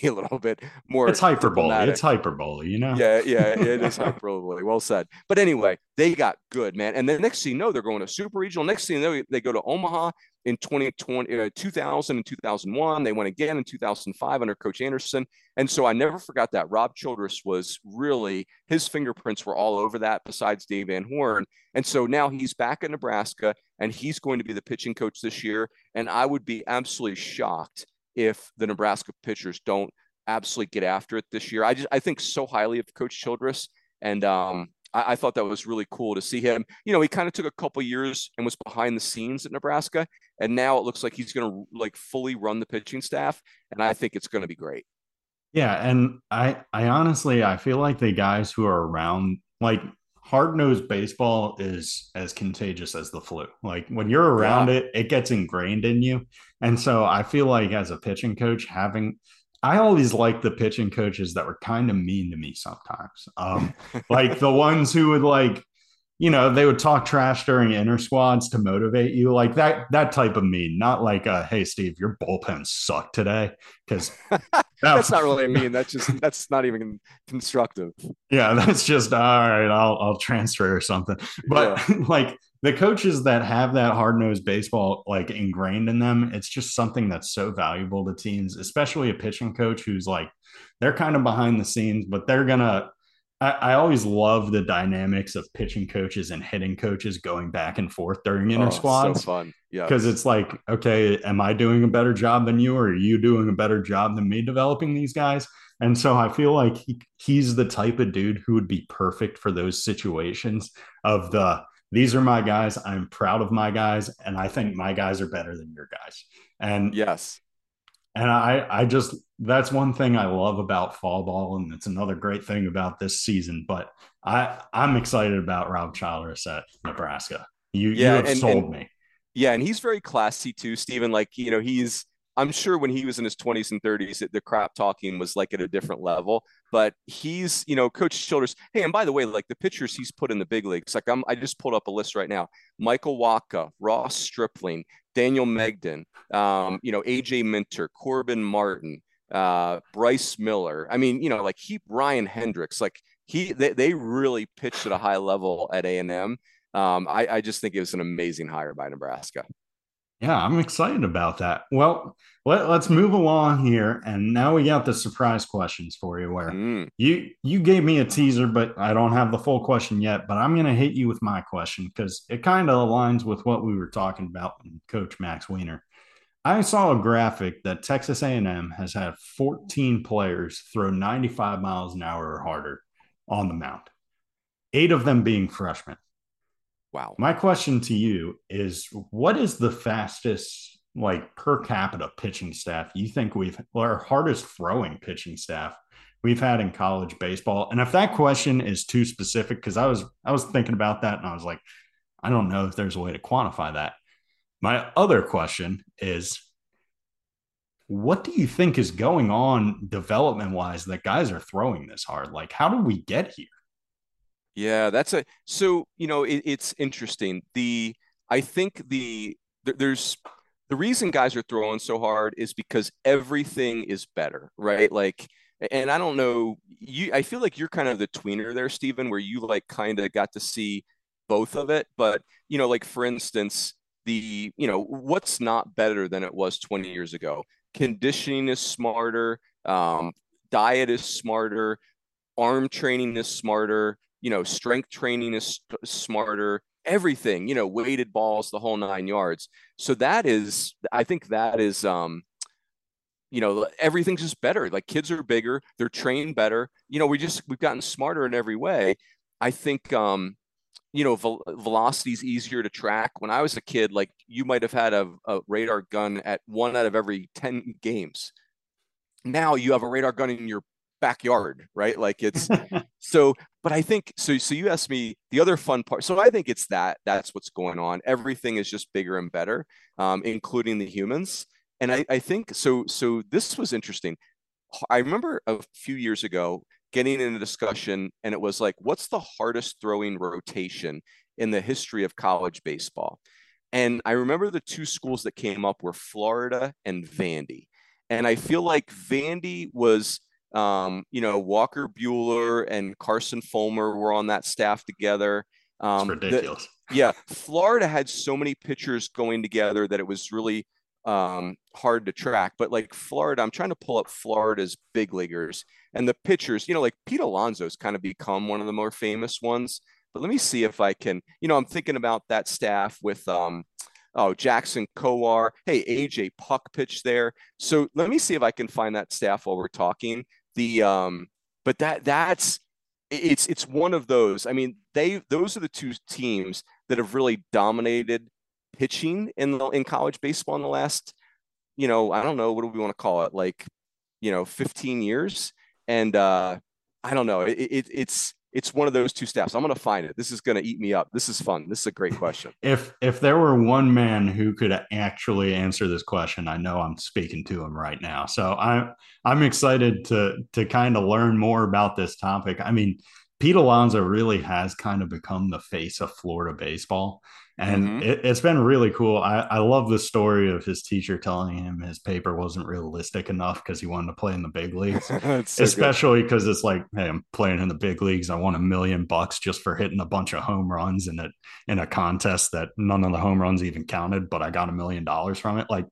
[SPEAKER 2] be a little bit more.
[SPEAKER 1] It's hyperbole. It's hyperbole, you know?
[SPEAKER 2] Yeah, yeah, it is (laughs) hyperbole. Well said. But anyway, they got good, man. And the next thing you know, they're going to super regional. Next thing you know, they go to Omaha in 2020, uh, 2000 and 2001. They went again in 2005 under Coach Anderson. And so I never forgot that. Rob Childress was really, his fingerprints were all over that besides Dave Van Horn. And so now he's back in Nebraska and he's going to be the pitching coach this year. And I would be absolutely shocked if the Nebraska pitchers don't absolutely get after it this year. I just I think so highly of Coach Childress, and um, I, I, thought that was really cool to see him. You know, he kind of took a couple years and was behind the scenes at Nebraska, and now it looks like he's going to like fully run the pitching staff, and I think it's going to be great.
[SPEAKER 1] Yeah, and I I honestly I feel like the guys who are around like hard nosed baseball is as contagious as the flu. Like when you're around yeah. it, it gets ingrained in you. And so I feel like as a pitching coach, having I always like the pitching coaches that were kind of mean to me sometimes. Um, (laughs) like the ones who would like you know, they would talk trash during inner squads to motivate you, like that that type of mean, not like, uh, "Hey, Steve, your bullpen sucked today," because (laughs)
[SPEAKER 2] that, that's not really a mean. That's just that's not even constructive.
[SPEAKER 1] Yeah, that's just all right. I'll I'll transfer or something. But yeah. (laughs) like the coaches that have that hard nosed baseball like ingrained in them, it's just something that's so valuable to teams, especially a pitching coach who's like they're kind of behind the scenes, but they're gonna I, I, always love the dynamics of pitching coaches and hitting coaches going back and forth during inter oh, squads.
[SPEAKER 2] So fun. Yeah.
[SPEAKER 1] Because it's like, okay, am I doing a better job than you, or are you doing a better job than me developing these guys? And so I feel like he, he's the type of dude who would be perfect for those situations of the these are my guys. I'm proud of my guys, and I think my guys are better than your guys. And
[SPEAKER 2] yes,
[SPEAKER 1] and I, I just that's one thing I love about fall ball, and it's another great thing about this season. But I, I'm excited about Rob Childress at Nebraska. You, yeah, you have and, sold
[SPEAKER 2] and,
[SPEAKER 1] me.
[SPEAKER 2] Yeah, and he's very classy too, Stephen. Like you know, he's I'm sure when he was in his 20s and 30s, the crap talking was like at a different level. But he's, you know, Coach Childress. Hey, and by the way, like the pitchers he's put in the big leagues, like I'm, I just pulled up a list right now: Michael Wacha, Ross Stripling, Daniel Mengden, um, you know, AJ Minter, Corbin Martin, uh, Bryce Miller. I mean, you know, like he, Ryan Hendrix, like he, they, they really pitched at a high level at A and M. Um, I, I just think it was an amazing hire by Nebraska.
[SPEAKER 1] Yeah, I'm excited about that. Well, let, us move along here, and now we got the surprise questions for you. Where mm. you you gave me a teaser, but I don't have the full question yet. But I'm going to hit you with my question because it kind of aligns with what we were talking about, Coach Max Weiner. I saw a graphic that Texas A&M has had 14 players throw 95 miles an hour or harder on the mound, eight of them being freshmen.
[SPEAKER 2] Wow.
[SPEAKER 1] My question to you is what is the fastest like per capita pitching staff you think we've our hardest throwing pitching staff we've had in college baseball? And if that question is too specific, because I was I was thinking about that and I was like, I don't know if there's a way to quantify that. My other question is what do you think is going on development wise that guys are throwing this hard? Like, how did we get here?
[SPEAKER 2] Yeah, that's a so you know it, it's interesting. The I think the there's the reason guys are throwing so hard is because everything is better, right? Like, and I don't know you. I feel like you're kind of the tweener there, Stephen, where you like kind of got to see both of it. But you know, like for instance, the you know what's not better than it was 20 years ago. Conditioning is smarter. Um, diet is smarter. Arm training is smarter you know, strength training is smarter, everything, you know, weighted balls, the whole nine yards. So that is, I think that is, um, you know, everything's just better. Like kids are bigger, they're trained better. You know, we just we've gotten smarter in every way. I think, um, you know, vel- velocity is easier to track. When I was a kid, like you might have had a, a radar gun at one out of every ten games. Now you have a radar gun in your backyard, right? Like (laughs) it's so, but I think so. So you asked me the other fun part. So I think it's that that's what's going on. Everything is just bigger and better, um, including the humans. And I, I think so. So this was interesting. I remember a few years ago getting in a discussion, and it was like, what's the hardest throwing rotation in the history of college baseball? And I remember the two schools that came up were Florida and Vandy. And I feel like Vandy was um, you know, Walker Buehler and Carson Fulmer were on that staff together.
[SPEAKER 1] Um, ridiculous.
[SPEAKER 2] The, yeah, Florida had so many pitchers going together that it was really um, hard to track. But like Florida, I'm trying to pull up Florida's big leaguers and the pitchers. You know, like Pete Alonso's kind of become one of the more famous ones. But let me see if I can. You know, I'm thinking about that staff with um, oh Jackson Kowar. Hey, AJ Puk pitched there. So let me see if I can find that staff while we're talking the um but that that's it's it's one of those i mean they those are the two teams that have really dominated pitching in the, in college baseball in the last you know i don't know what do we want to call it like you know 15 years? And uh i don't know it, it it's it's one of those two steps. I'm going to find it. This is going to eat me up. This is fun. This is a great question.
[SPEAKER 1] If if there were one man who could actually answer this question, I know I'm speaking to him right now. So I'm I'm excited to to kind of learn more about this topic. I mean, Pete Alonso really has kind of become the face of Florida baseball. And mm-hmm. it, has been really cool. I, I love the story of his teacher telling him his paper wasn't realistic enough because he wanted to play in the big (laughs) leagues. so Especially because it's like, hey, I'm playing in the big leagues. I want a million bucks just for hitting a bunch of home runs in a in a contest that none of the home runs even counted, but I got a million dollars from it. Like,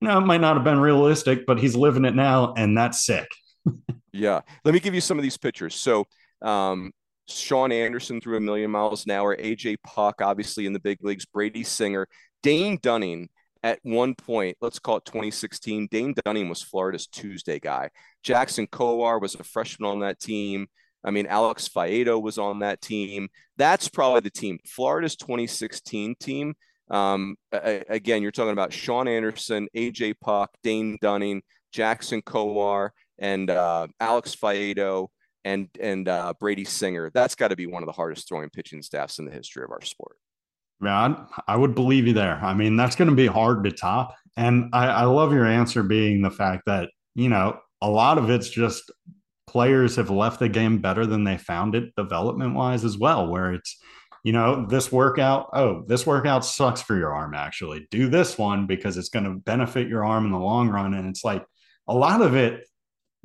[SPEAKER 1] you know, it might not have been realistic, but he's living it now, and that's sick.
[SPEAKER 2] yeah. Let me give you some of these pictures. So um, Shaun Anderson threw a million miles an hour. AJ Puk, obviously in the big leagues. Brady Singer, Dane Dunning. At one point, let's call it 2016, Dane Dunning was Florida's Tuesday guy. Jackson Kowar was a freshman on that team. I mean, Alex Faedo was on that team. That's probably the team. Florida's 2016 team. Um, again, you're talking about Shaun Anderson, AJ Puk, Dane Dunning, Jackson Kowar, and uh, Alex Faedo and and uh, Brady Singer. That's got to be one of the hardest throwing pitching staffs in the history of our sport.
[SPEAKER 1] Yeah, I would believe you there. I mean, that's going to be hard to top. And I, I love your answer being the fact that, you know, a lot of it's just players have left the game better than they found it development wise as well, where it's, you know, this workout, oh, this workout sucks for your arm, actually. Do this one because it's going to benefit your arm in the long run. And it's like a lot of it,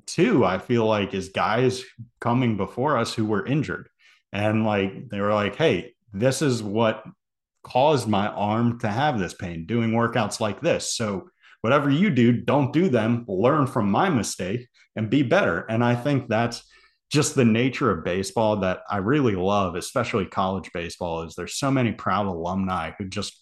[SPEAKER 1] too, I feel like, is guys coming before us who were injured. And like, they were like, hey, this is what caused my arm to have this pain doing workouts like this. So, whatever you do, don't do them, learn from my mistake and be better. And I think that's just the nature of baseball that I really love, especially college baseball, is there's so many proud alumni who just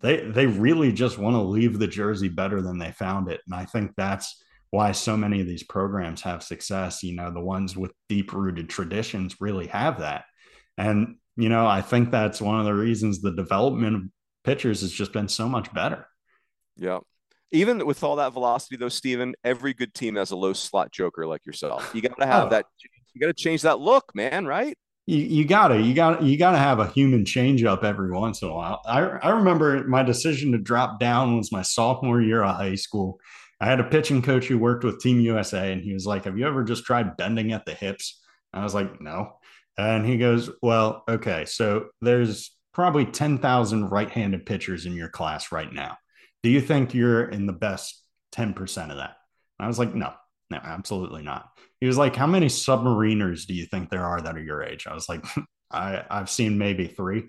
[SPEAKER 1] they they really just want to leave the jersey better than they found it. And I think that's why so many of these programs have success. You know, the ones with deep rooted traditions really have that. And, you know, I think that's one of the reasons the development of pitchers has just been so much better.
[SPEAKER 2] Yeah. Even with all that velocity, though, Stephen, every good team has a low slot joker like yourself. You got to have oh. that. You got to change that look, man. Right?
[SPEAKER 1] You, you gotta, you gotta, you gotta have a human change up every once in a while. I, I remember my decision to drop down was my sophomore year of high school. I had a pitching coach who worked with Team USA, and he was like, "Have you ever just tried bending at the hips?" I was like, "No." And he goes, Well, okay, so there's probably 10,000 right handed pitchers in your class right now. Do you think you're in the best 10% of that? And I was like, No, no, absolutely not. He was like, How many submariners do you think there are that are your age? I was like, (laughs) I, I've seen maybe three.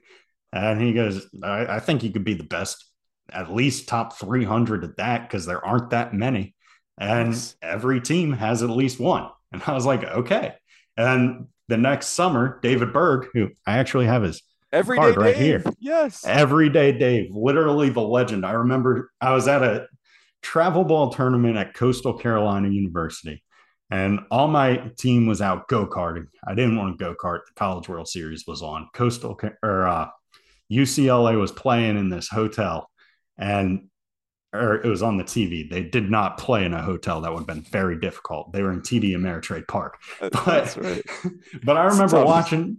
[SPEAKER 1] And he goes, I, I think you could be the best, at least top 300 at that, because there aren't that many. And nice. every team has at least one. (laughs) And I was like, okay. And the next summer, David Berg, who I actually have his
[SPEAKER 2] everyday
[SPEAKER 1] right
[SPEAKER 2] Dave.
[SPEAKER 1] here.
[SPEAKER 2] Yes.
[SPEAKER 1] Everyday Dave, literally the legend. I remember I was at a travel ball tournament at Coastal Carolina University, and all my team was out go karting. I didn't want to go kart. The College World Series was on. Coastal or uh, UCLA was playing in this hotel, and or it was on the TV. They did not play in a hotel. That would have been very difficult. They were in TD Ameritrade Park. But, right. (laughs) but I remember watching.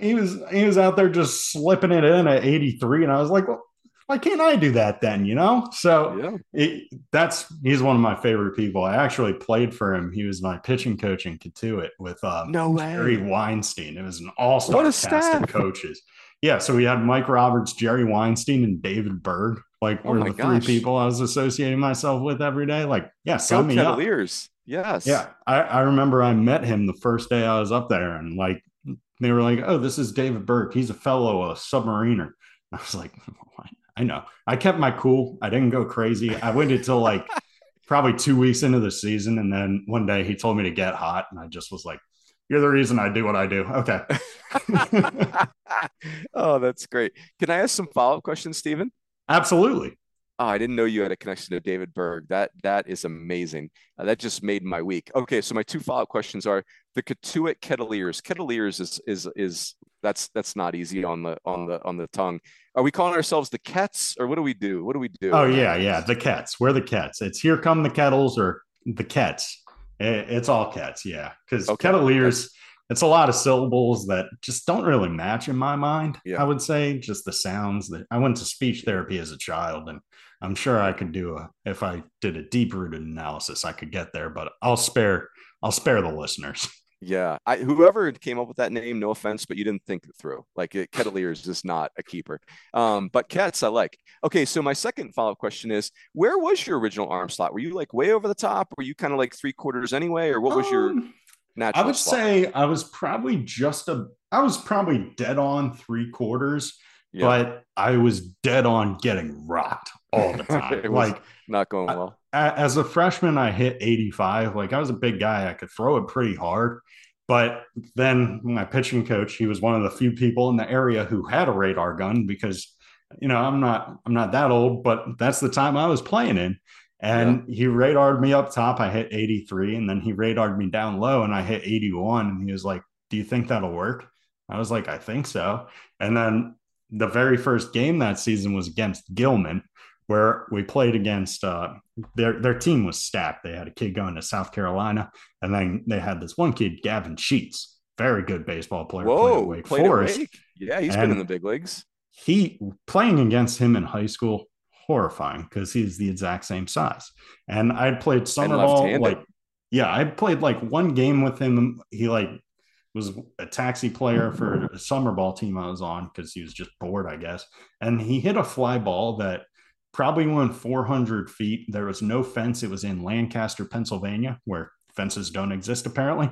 [SPEAKER 1] He was he was out there just slipping it in at 83, and I was like, well, why can't I do that then? You know. So yeah. it, that's he's one of my favorite people. I actually played for him. He was my pitching coach in Cotuit with um,
[SPEAKER 2] no way.
[SPEAKER 1] Jerry Weinstein. It was an all star cast of coaches. Yeah, so we had Mike Roberts, Jerry Weinstein, and David Berg like oh were the gosh. three people I was associating myself with every day. Like, yeah, sign me up.
[SPEAKER 2] Yes.
[SPEAKER 1] Yeah. I, I remember I met him the first day I was up there and like they were like, Oh, this is David Berg. He's a fellow, a submariner. I was like, I know. I kept my cool. I didn't go crazy. I waited until like (laughs) probably two weeks into the season. And then one day he told me to get hot. And I just was like, You're the reason I do what I do. Okay. (laughs)
[SPEAKER 2] oh, that's great. Can I ask some follow-up questions, Stephen?
[SPEAKER 1] Absolutely.
[SPEAKER 2] Oh, I didn't know you had a connection to David Berg. That that is amazing. Uh, that just made my week. Okay, so my two follow-up questions are the Cotuit Kettleers. Kettleers is is is that's that's not easy on the on the on the tongue. Are we calling ourselves the Kets or what do we do? What do we do?
[SPEAKER 1] Oh yeah, yeah, the Kets. We're the Kets. It's here come the kettles or the Kets. It's all Kets, yeah. Because okay. Kettleers it's a lot of syllables that just don't really match in my mind. Yeah. I would say just the sounds that I went to speech therapy as a child, and I'm sure I could do a if I did a deep rooted analysis, I could get there. But I'll spare I'll spare the listeners. (laughs)
[SPEAKER 2] Yeah, I, whoever came up with that name, no offense, but you didn't think it through. Like it, Kettleer is just not a keeper. Um, but cats, I like. Okay, so my second follow up question is, where was your original arm slot? Were you like way over the top? Were you kind of like three quarters anyway, or what was um, your
[SPEAKER 1] Natural I would slot. say I was probably just a I was probably dead on three quarters, but I was dead on getting rocked all the (laughs) time. like
[SPEAKER 2] not going well.
[SPEAKER 1] I, as a freshman, I hit 85. Like I was a big guy. I could throw it pretty hard. But then my pitching coach, he was one of the few people in the area who had a radar gun because you know, I'm not I'm not that old, but that's the time I was playing in. And yeah. he radared me up top. I hit 83. And then he radared me down low and I hit 81. And he was like, Do you think that'll work? I was like, I think so. And then the very first game that season was against Gilman, where we played against uh, their their team was stacked. They had a kid going to South Carolina, and then they had this one kid, Gavin Sheets, very good baseball player.
[SPEAKER 2] Whoa, Wake Forest. Yeah, he's and been in the big leagues.
[SPEAKER 1] He playing against him in high school horrifying because he's the exact same size. And I'd played summer ball like yeah, I played like one game with him. He like was a taxi player for a summer ball team I was on because he was just bored, I guess. And he hit a fly ball that probably went 400 feet. There was no fence. It was in Lancaster, Pennsylvania, where fences don't exist apparently.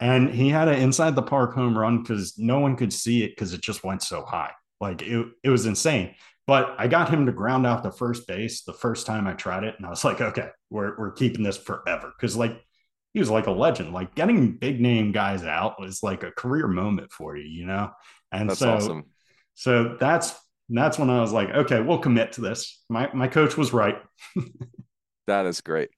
[SPEAKER 1] And he had an inside the park home run because no one could see it because it just went so high. Like it, it was insane. But I got him to ground out the first base the first time I tried it. And I was like, okay, we're, we're keeping this forever. Cause like he was like a legend. Like getting big name guys out was like a career moment for you, you know? And that's so, awesome. so that's, that's when I was like, okay, we'll commit to this. My, my coach was right. (laughs)
[SPEAKER 2] that is great.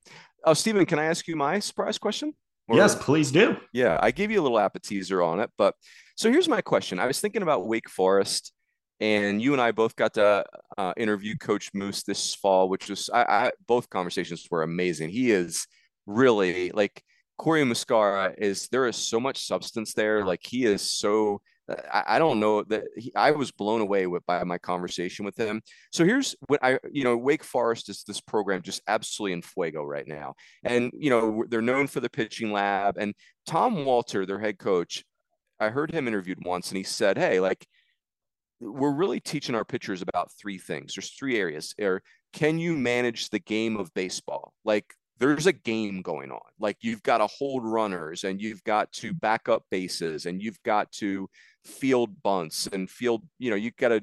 [SPEAKER 2] Oh, Stephen, can I ask you my surprise question?
[SPEAKER 1] Or, yes, please do.
[SPEAKER 2] Yeah, I gave you a little appetizer on it, but so here's my question. I was thinking about Wake Forest, and you and I both got to uh, interview Coach Moose this fall, which was I, I, both conversations were amazing. He is really like Corey Muscara is there is so much substance there. Like he is so I, I don't know that he, I was blown away with by my conversation with him. So here's what I, you know, Wake Forest is this program just absolutely in fuego right now. And, you know, they're known for the pitching lab and Tom Walter, their head coach, I heard him interviewed once and he said, Hey, like, we're really teaching our pitchers about three things. There's three areas. Or can you manage the game of baseball? Like there's a game going on. Like you've got to hold runners and you've got to back up bases and you've got to field bunts and field, you know, you got to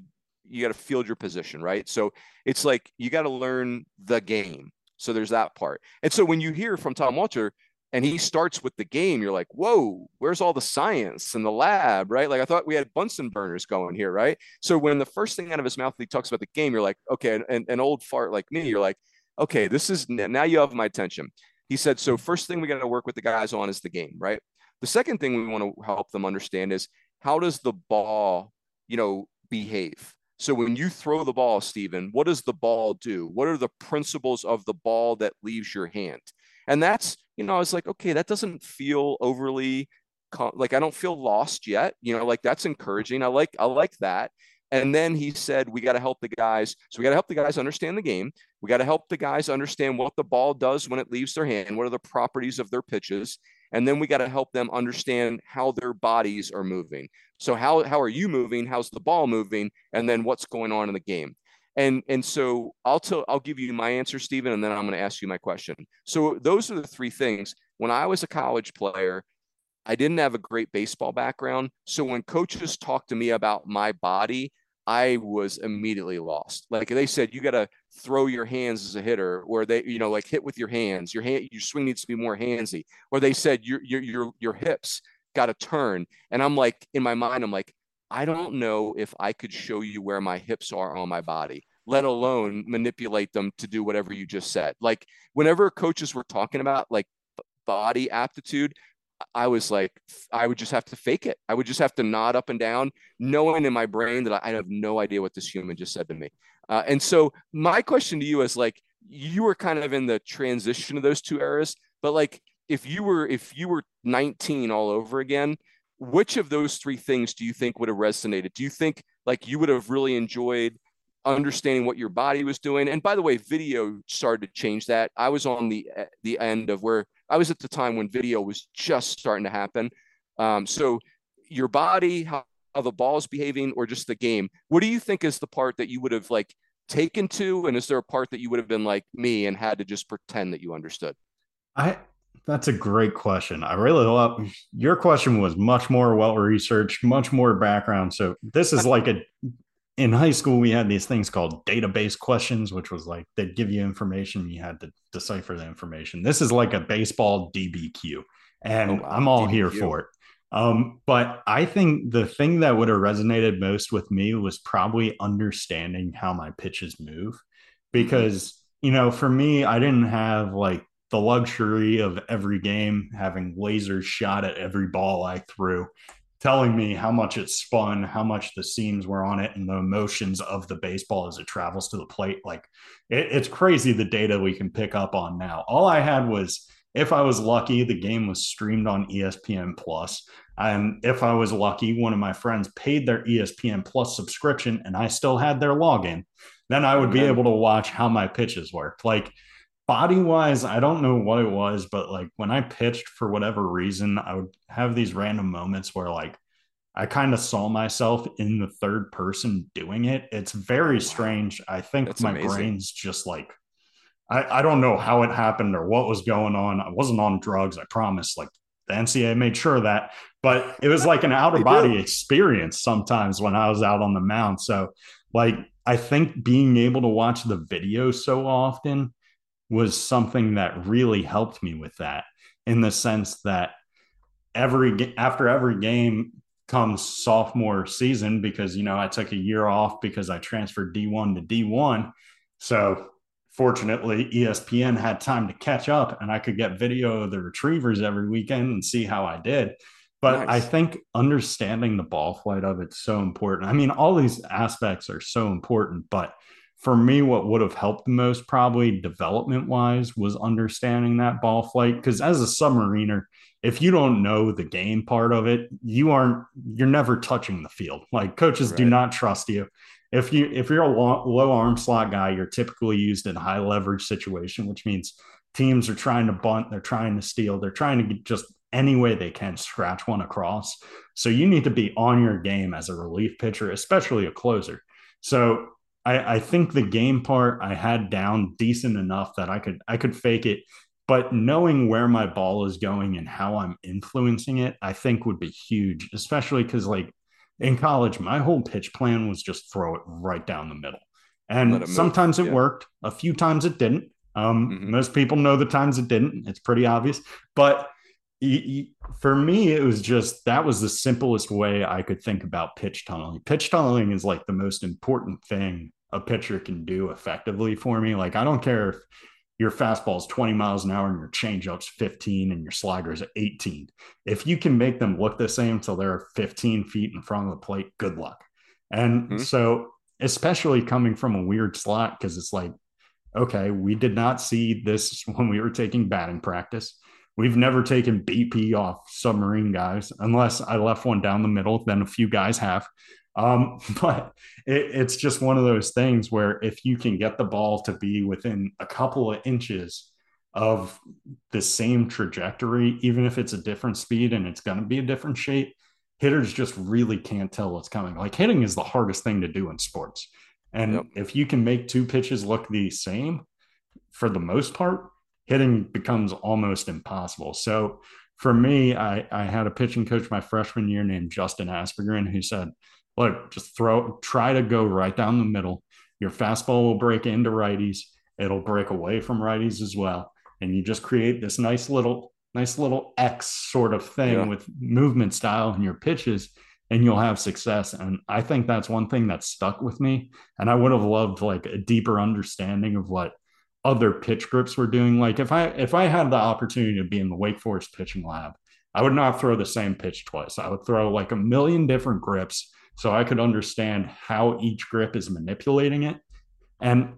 [SPEAKER 2] you got to field your position, right? So it's like you got to learn the game. So there's that part. And so when you hear from Tom Walter and he starts with the game, you're like, whoa, where's all the science and the lab, right? Like I thought we had Bunsen burners going here, right? So when the first thing out of his mouth he talks about the game, you're like, okay, and an old fart like me, you're like, okay, this is now you have my attention. He said, so first thing we got to work with the guys on is the game, right? The second thing we want to help them understand is how does the ball, you know, behave? So when you throw the ball, Stephen, what does the ball do? What are the principles of the ball that leaves your hand? And that's, you know, I was like, okay, that doesn't feel overly like I don't feel lost yet. You know, like that's encouraging. I like I like that. And then he said, we got to help the guys. So we got to help the guys understand the game. We got to help the guys understand what the ball does when it leaves their hand. What are the properties of their pitches? And then we got to help them understand how their bodies are moving. So how, how are you moving? How's the ball moving? And then what's going on in the game? And, and so I'll tell, I'll give you my answer, Stephen, and then I'm going to ask you my question. So those are the three things. When I was a college player, I didn't have a great baseball background. So when coaches talked to me about my body, I was immediately lost. Like they said, you got to throw your hands as a hitter, or they, you know, like hit with your hands. Your hand, your swing needs to be more handsy. Or they said your your your your hips got to turn. And I'm like, in my mind, I'm like, I don't know if I could show you where my hips are on my body, let alone manipulate them to do whatever you just said. Like whenever coaches were talking about like body aptitude, I was like, I would just have to fake it. I would just have to nod up and down, knowing in my brain that I have no idea what this human just said to me. Uh, and so, my question to you is like, you were kind of in the transition of those two eras, but like, if you were if you were 19 all over again, which of those three things do you think would have resonated? Do you think like you would have really enjoyed understanding what your body was doing? And by the way, video started to change that. I was on the the end of where I was at the time when video was just starting to happen. Um, so your body, how, how the ball is behaving, or just the game. What do you think is the part that you would have like taken to, and is there a part that you would have been like me and had to just pretend that you understood?
[SPEAKER 1] I that's a great question. I really love your question was much more well researched, much more background. So this is like a in high school we had these things called database questions which was like they'd give you information you had to decipher the information this is like a baseball dbq and oh, wow. i'm all DBQ. here for it um, but i think the thing that would have resonated most with me was probably understanding how my pitches move because you know for me i didn't have like the luxury of every game having lasers shot at every ball i threw telling me how much it spun, how much the seams were on it, and the emotions of the baseball as it travels to the plate. Like it, it's crazy the data we can pick up on now. All I had was if I was lucky, the game was streamed on ESPN Plus. And if I was lucky, one of my friends paid their ESPN Plus subscription and I still had their login. then I would be able to watch how my pitches worked. Like body wise, I don't know what it was, but like when I pitched for whatever reason, I would have these random moments where like I kind of saw myself in the third person doing it. It's very strange. I think That's my amazing. brain's just like I, I don't know how it happened or what was going on. I wasn't on drugs, I promise. Like the NCAA made sure of that, but it was like an (laughs) outer body experience sometimes when I was out on the mound. So, like, I think being able to watch the video so often was something that really helped me with that in the sense that every after every game comes sophomore season because you know I took a year off because I transferred D1 to D1 so fortunately espn had time to catch up and i could get video of the retrievers every weekend and see how i did. But nice. i think understanding the ball flight of it's so important. I mean all these aspects are so important but for me what would have helped the most probably development wise was understanding that ball flight because as a submariner if you don't know the game part of it you aren't you're never touching the field like coaches right. do not trust you if you if you're a low, low arm slot guy, you're typically used in high leverage situation, which means teams are trying to bunt, they're trying to steal, they're trying to get just any way they can scratch one across. So you need to be on your game as a relief pitcher, especially a closer. So I, I think the game part I had down decent enough that I could I could fake it but knowing where my ball is going and how I'm influencing it, I think would be huge, especially because like in college, my whole pitch plan was just throw it right down the middle. And sometimes it yeah. worked, a few times it didn't. Um, mm-hmm. Most people know the times it didn't. It's pretty obvious. But for me, it was just that was the simplest way I could think about pitch tunneling. Pitch tunneling is like the most important thing a pitcher can do effectively for me. Like, I don't care if your fastball is 20 miles an hour and your changeup's 15 and your slider is 18. If you can make them look the same until they're 15 feet in front of the plate, good luck. And mm-hmm. so, especially coming from a weird slot, because it's like, okay, we did not see this (laughs) when we were taking batting practice. We've never taken BP off submarine guys unless I left one down the middle, then a few guys have. Um, (laughs) but it, it's just one of those things where if you can get the ball to be within a couple of inches of the same trajectory, even if it's a different speed and it's going to be a different shape, hitters just really can't tell what's coming. Like hitting is the hardest thing to do in sports. And yep. if you can make two pitches look the same for the most part, hitting becomes almost impossible. So for me, I, I had a pitching coach my freshman year named Justin Aspergren who said, look, just throw, try to go right down the middle. Your fastball will break into righties. It'll break away from righties as well. And you just create this nice little, nice little X sort of thing yeah. with movement style in your pitches and you'll have success. And I think that's one thing that stuck with me. And I would have loved like a deeper understanding of what other pitch grips were doing. Like if I if I had the opportunity to be in the Wake Forest pitching lab, I would not throw the same pitch twice. I would throw like a million different grips so I could understand how each grip is manipulating it. And,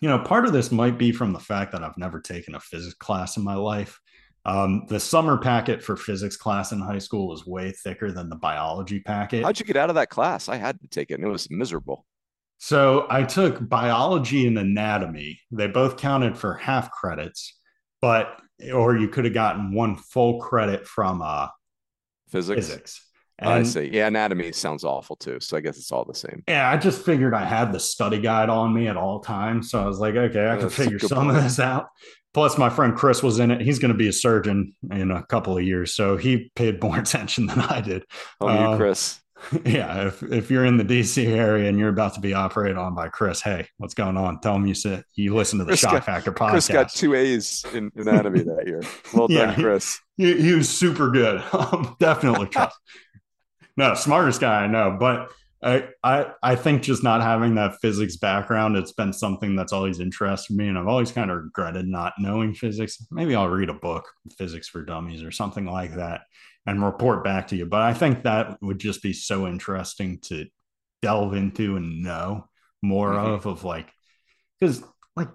[SPEAKER 1] you know, part of this might be from the fact that I've never taken a physics class in my life. Um, the summer packet for physics class in high school was way thicker than the biology packet.
[SPEAKER 2] How'd you get out of that class? I had to take it and it was miserable.
[SPEAKER 1] So I took biology and anatomy. They both counted for half credits, but or you could have gotten one full credit from uh
[SPEAKER 2] physics.
[SPEAKER 1] Physics.
[SPEAKER 2] And, I see. Yeah, anatomy sounds awful too. So I guess it's all the same.
[SPEAKER 1] Yeah, I just figured I had the study guide on me at all times. So I was like, okay, I can figure some point. of this out. Plus, my friend Chris was in it. He's going to be a surgeon in a couple of years, so he paid more (laughs) attention than I did.
[SPEAKER 2] Oh, uh, you, Chris. (laughs)
[SPEAKER 1] Yeah, if if you're in the DC area and you're about to be operated on by Chris, hey, what's going on? Tell him you sit, you listen to the Chris Schoch got, Factor podcast.
[SPEAKER 2] Chris got two A's in anatomy that year. Well (laughs) yeah, done, Chris.
[SPEAKER 1] He, he, was super good. Um, definitely trust no, smartest guy I know. But I, I I think just not having that physics background, it's been something that's always interested me, and I've always kind of regretted not knowing physics. Maybe I'll read a book, Physics for Dummies, or something like that, and report back to you. But I think that would just be so interesting to delve into and know more mm-hmm. of, of like, because like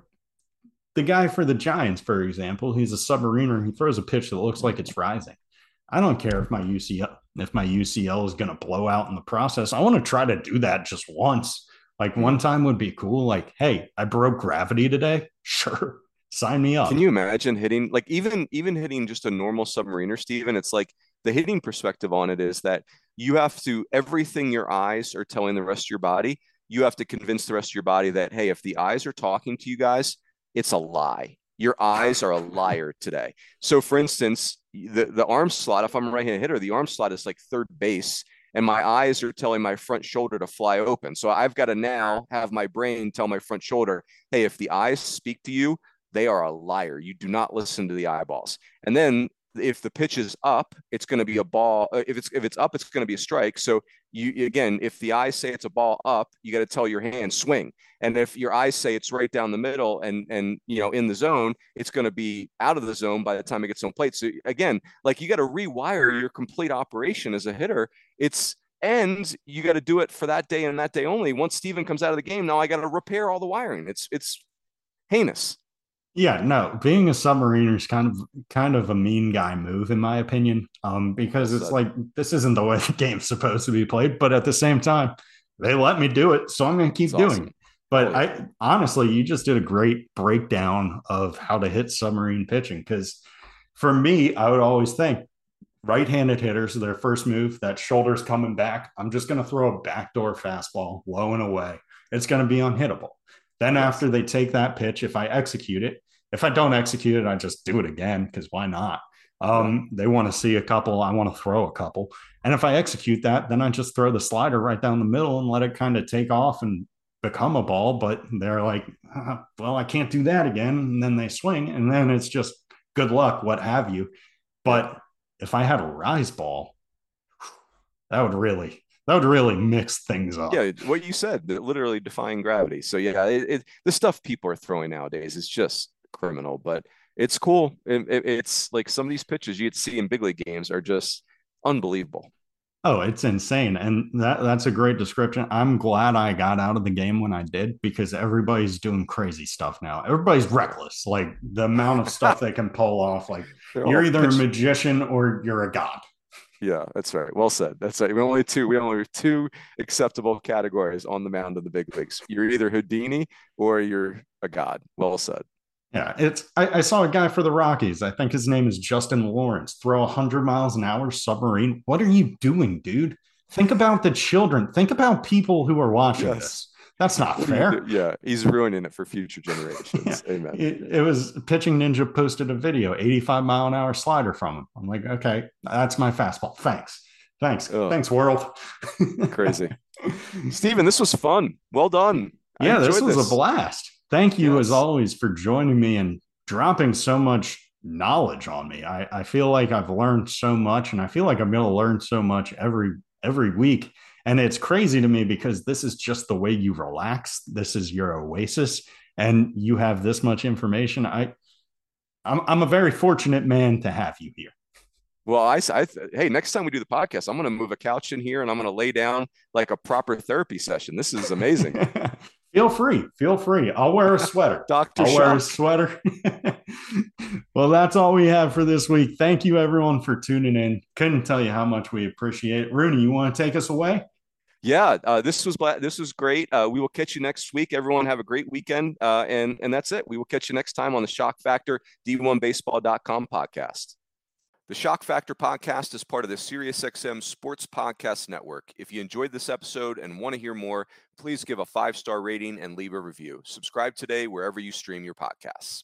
[SPEAKER 1] the guy for the Giants, for example, he's a submariner. He throws a pitch that looks like it's rising. I don't care if my UCL if my UCL is going to blow out in the process. I want to try to do that just once Like hmm. one time would be cool. Like, hey, I broke gravity today. (laughs) Sure, sign me up.
[SPEAKER 2] Can you imagine hitting like even even hitting just a normal submariner, Stephen? It's like the hitting perspective on it is that you have to everything your eyes are telling the rest of your body, you have to convince the rest of your body that hey, if the eyes are talking to you guys, it's a lie. Your eyes are a liar today. So, for instance, the the arm slot, if I'm a right-handed hitter, the arm slot is like third base and my eyes are telling my front shoulder to fly open. So I've got to now have my brain tell my front shoulder, hey, if the eyes speak to you, they are a liar. You do not listen to the eyeballs. And then if the pitch is up, it's going to be a ball. Uh, if it's if it's up, it's going to be a strike. So you again, if the eyes say it's a ball up, you got to tell your hand swing. And if your eyes say it's right down the middle and and you know in the zone, it's going to be out of the zone by the time it gets on plate. So again, like you got to rewire your complete operation as a hitter. It's and you got to do it for that day and that day only. Once Stephen comes out of the game, now I got to repair all the wiring. It's it's heinous.
[SPEAKER 1] Yeah, no, being a submariner is kind of kind of a mean guy move in my opinion. Um, because it's like this isn't the way (laughs) the game's supposed to be played, but at the same time, they let me do it, so I'm going to keep doing awesome. it. But oh, I honestly, you just did a great breakdown of how to hit submarine pitching because for me, I would always think right-handed hitters, their first move, that shoulder's coming back. I'm just going to throw a backdoor fastball low and away. It's going to be unhittable. Then after they take that pitch, if I execute it, if I don't execute it, I just do it again because why not? Um, they want to see a couple. I want to throw a couple. And if I execute that, then I just throw the slider right down the middle and let it kind of take off and become a ball. But they're like, uh, well, I can't do that again. And then they swing. And then it's just good luck, what have you. But if I had a rise ball, that would really that would really mix things up.
[SPEAKER 2] Yeah, what you said, literally defying gravity. So yeah, it, it, the stuff people are throwing nowadays is just criminal, but it's cool. It, it, it's like some of these pitches you get to see in big league games are just unbelievable.
[SPEAKER 1] Oh, it's insane. And that that's a great description. I'm glad I got out of the game when I did because everybody's doing crazy stuff now. Everybody's reckless. Like the amount of stuff they can pull off. Like (laughs) you're either a magician or you're a god.
[SPEAKER 2] Yeah, that's right. Well said. That's right. We only two. We only have two acceptable categories on the mound of the big leagues. You're either Houdini or you're a god. Well said.
[SPEAKER 1] Yeah, it's. I, I, saw a guy for the Rockies. I think his name is Justin Lawrence. Throw hundred miles an hour submarine. What are you doing, dude? Think about the children. Think about people who are watching yes. this. That's not (laughs) fair.
[SPEAKER 2] yeah, he's ruining it for future (laughs) generations. yeah. Amen.
[SPEAKER 1] It, it, was Pitching Ninja posted a video, 85 mile an hour slider from him. I'm like, okay, that's my fastball. Thanks. Thanks. Oh. Thanks, world. (laughs)
[SPEAKER 2] Crazy. Stephen, this was fun. Well done.
[SPEAKER 1] Yeah, this was this. a blast. Thank you, yes. as always, for joining me and dropping so much knowledge on me. I, I feel like I've learned so much, and I feel like I'm going to learn so much every every week. And it's crazy to me because this is just the way you relax. This is your oasis, and you have this much information. I, I'm, I'm a very fortunate man to have you here.
[SPEAKER 2] Well, I, I hey, next time we do the podcast, I'm going to move a couch in here and I'm going to lay down like a proper therapy session. This is amazing. (laughs)
[SPEAKER 1] feel free. Feel free. I'll wear a sweater. (laughs)
[SPEAKER 2] Doctor,
[SPEAKER 1] I'll Schoch. wear a sweater. (laughs) well, that's all we have for this week. Thank you, everyone, for tuning in. Couldn't tell you how much we appreciate it. Rooney, you want to take us away?
[SPEAKER 2] Yeah, uh, this was this was great. Uh, we will catch you next week. Everyone have a great weekend, uh, and and that's it. We will catch you next time on the Schoch Factor D1Baseball.com podcast. The Schoch Factor podcast is part of the SiriusXM Sports Podcast Network. If you enjoyed this episode and want to hear more, please give a five star rating and leave a review. Subscribe today wherever you stream your podcasts.